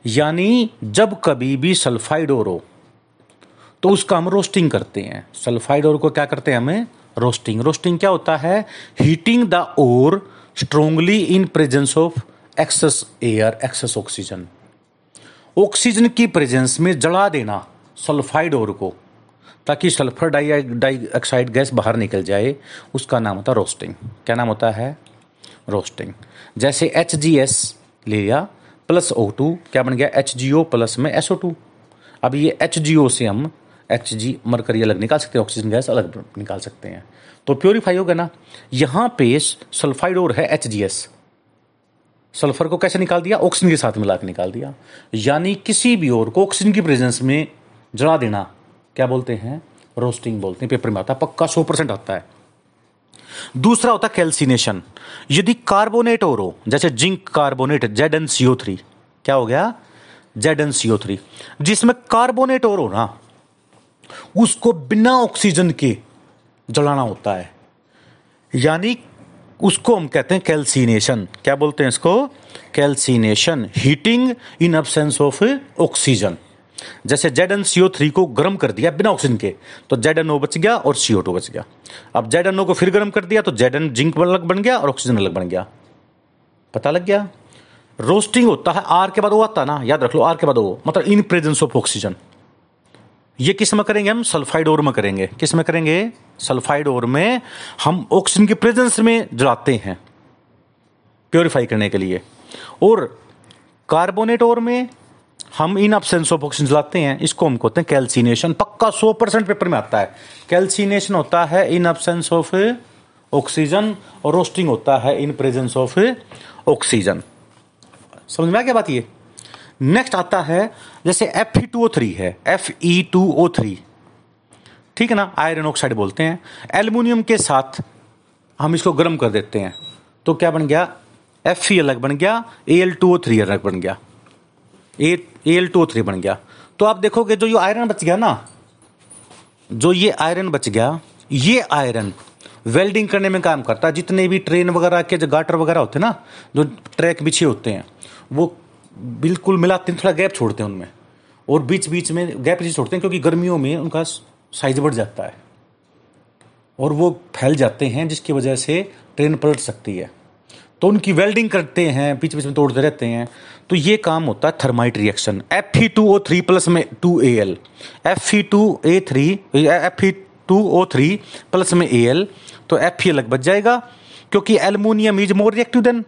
यानी जब कभी भी सल्फाइड और हो तो उसका हम रोस्टिंग करते हैं। सल्फाइड और को क्या करते हैं हमें? रोस्टिंग। रोस्टिंग क्या होता है? Heating the ore strongly in presence of excess air excess oxygen oxygen की प्रेजेंस में जला देना सल्फाइड ओर को, ताकि सल्फ़र डाइऑक्साइड गैस बाहर निकल जाए। उसका नाम होता है रोस्टिंग क्या नाम होता है? रोस्टिंग जैसे एच जी एस ले लिया प्लस ओ टू क्या बन गया? एच जी ओ प्लस में एस ओ टू अब ये एच जी ओ से हम एच जी मरकरी अलग निकाल सकते हैं ऑक्सीजन गैस अलग निकाल सकते हैं। तो प्योरीफाई होगा ना, यहाँ पे सल्फाइड और है एच जी एस सल्फ़र को कैसे निकाल दिया? ऑक्सीजन के साथ मिला के निकाल दिया। यानी किसी भी और को ऑक्सीजन की प्रेजेंस में जला देना, क्या बोलते हैं? रोस्टिंग बोलते हैं पेपर में आता है, पक्का सौ परसेंट आता है। दूसरा होता है कैल्सिनेशन यदि कार्बोनेट और हो, जैसे zinc carbonate Z N C O three क्या हो गया? Z N C O three जिसमें कार्बोनेट और हो ना उसको बिना ऑक्सीजन के जलाना होता है। यानी उसको हम कहते हैं कैल्सिनेशन क्या बोलते हैं इसको? Calcination heating in absence of oxygen जैसे Z N C O three को गर्म कर दिया बिना ऑक्सीजन के तो जेड एन ओ बच गया और सीओ टू बच गया। अब जेड एन ओ को फिर गर्म कर दिया तो जेड एन जिंक अलग बन गया और ऑक्सीजन अलग बन गया। पता लग गया? रोस्टिंग होता है आर के बाद वो आता ना? याद रख लो आर के बाद वो मतलब इन प्रेजेंस ऑफ़ ऑक्सीजन ये किसमें करेंगे हम? सल्फाइड ओर में करेंगे। किसमें करेंगे? सल्फाइड ओर में हम ऑक्सीजन के प्रेजेंस में जलाते हैं, प्योरीफाई करने के लिए। और कार्बोनेट ओर में हम इन अपसेंस ऑफ़ ऑक्सीजन जलाते हैं। इसको हम कहते हैं कैल्सिनेशन। पक्का सौ परसेंट पेपर में आता है। कैल्सिनेशन होता है इन अपसेंस ऑफ़ ऑक्सीजन और रोस्टिंग होता है इन प्रेजेंस ऑफ़ ऑक्सीजन। समझ में आ क्या बात ये? नेक्स्ट आता है, जैसे F E two O three है F E two O three ठीक है ना? आयरन ऑक्साइड बोलते हैं। एल्यूमिनियम के साथ हम इसको गर्म कर देते हैं। तो क्या बन गया? एफ़ ई अलग बन गया A L two O three अलग बन गया। A L two O three बन गया। तो आप देखोगे, जो ये आयरन बच गया ना, जो ये आयरन बच गया, ये आयरन वेल्डिंग करने में काम करता है। जितने भी ट्रेन वगैरह के जो गाटर वगैरह होते हैं ना, जो ट्रैक बिछे होते हैं, वो बिल्कुल मिलाते हैं थोड़ा गैप छोड़ते हैं उनमें। और बीच बीच में गैप इसलिए छोड़ते हैं क्योंकि गर्मियों में उनका साइज़ बढ़ जाता है। और वो फैल जाते हैं, जिसकी वजह से ट्रेन पलट सकती है। तो उनकी वेल्डिंग करते हैं बीच बीच में तोड़ते रहते हैं। तो ये काम होता है thermite reaction F E two O three plus में two A L F E two A three F E two O three plus में ए एल तो एफ़ ई अलग बच जाएगा, क्योंकि aluminium is more reactive than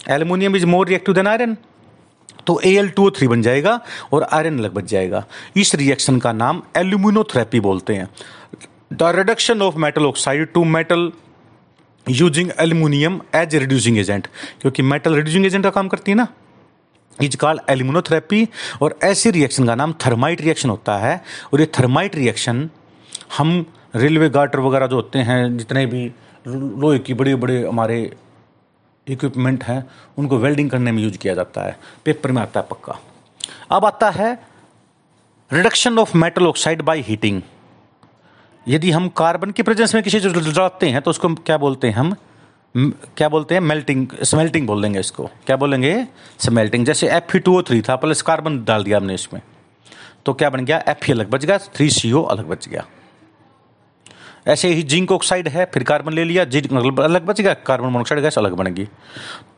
aluminium is more reactive than iron. तो A L to three बन जाएगा और आयरन अलग बच जाएगा। इस रिएक्शन का नाम एल्यूमिनोथेरेपी बोलते हैं। The reduction of metal oxide to metal using aluminium as a reducing agent क्योंकि मेटल रिड्यूसिंग एजेंट का काम करती है ना। इज़ कॉल्ड एल्यूमिनोथेरेपी और ऐसी रिएक्शन का नाम थर्माइट रिएक्शन होता है। और ये थर्माइट रिएक्शन हम रेलवे गार्टर वगैरह जो होते हैं, जितने भी लोहे की बड़े बड़े हमारे इक्विपमेंट हैं, उनको वेल्डिंग करने में यूज़ किया जाता है। पेपर में आता है पक्का। अब आता है reduction of metal oxide by heating यदि हम कार्बन की प्रेजेंस में किसी चीज़ जलाते हैं तो उसको क्या बोलते हैं हम? क्या बोलते हैं? मेल्टिंग स्मेल्टिंग बोल देंगे इसको। क्या बोलेंगे? स्मेल्टिंग जैसे एफ़ टू ओ थ्री था प्लस कार्बन डाल दिया हमने इसमें। तो क्या बन गया? एफ़ अलग बच गया थ्री सी ओ अलग बच गया। ऐसे ही जिंक ऑक्साइड है, फिर कार्बन ले लिया, जिंक अलग बच गया, कार्बन मोनोक्साइड गैस अलग बनेगी।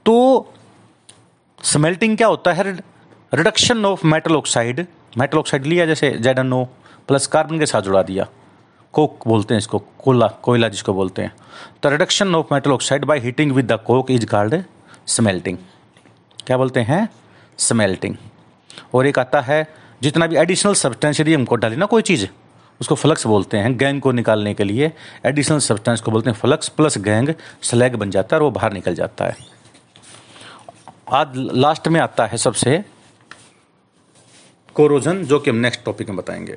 तो स्मेल्टिंग क्या होता है? Reduction of metal oxide metal oxide लिया जैसे Z N O plus carbon के साथ जुड़ा दिया। कोक बोलते हैं इसको कोला कोयला जिसको बोलते हैं। तो reduction of metal oxide by heating with the coke is called smelting क्या बोलते हैं? स्मेल्टिंग और एक आता है, जितना भी एडिशनल सब्सटेंस यदि हमको डाली ना कोई चीज़ उसको फ्लक्स बोलते हैं गैंग को निकालने के लिए एडिशनल सब्सटेंस को बोलते हैं फ्लक्स प्लस गैंग स्लैग बन जाता है और वो बाहर निकल जाता है। आज लास्ट में आता है सबसे कोरोजन जो कि हम नेक्स्ट टॉपिक में बताएँगे।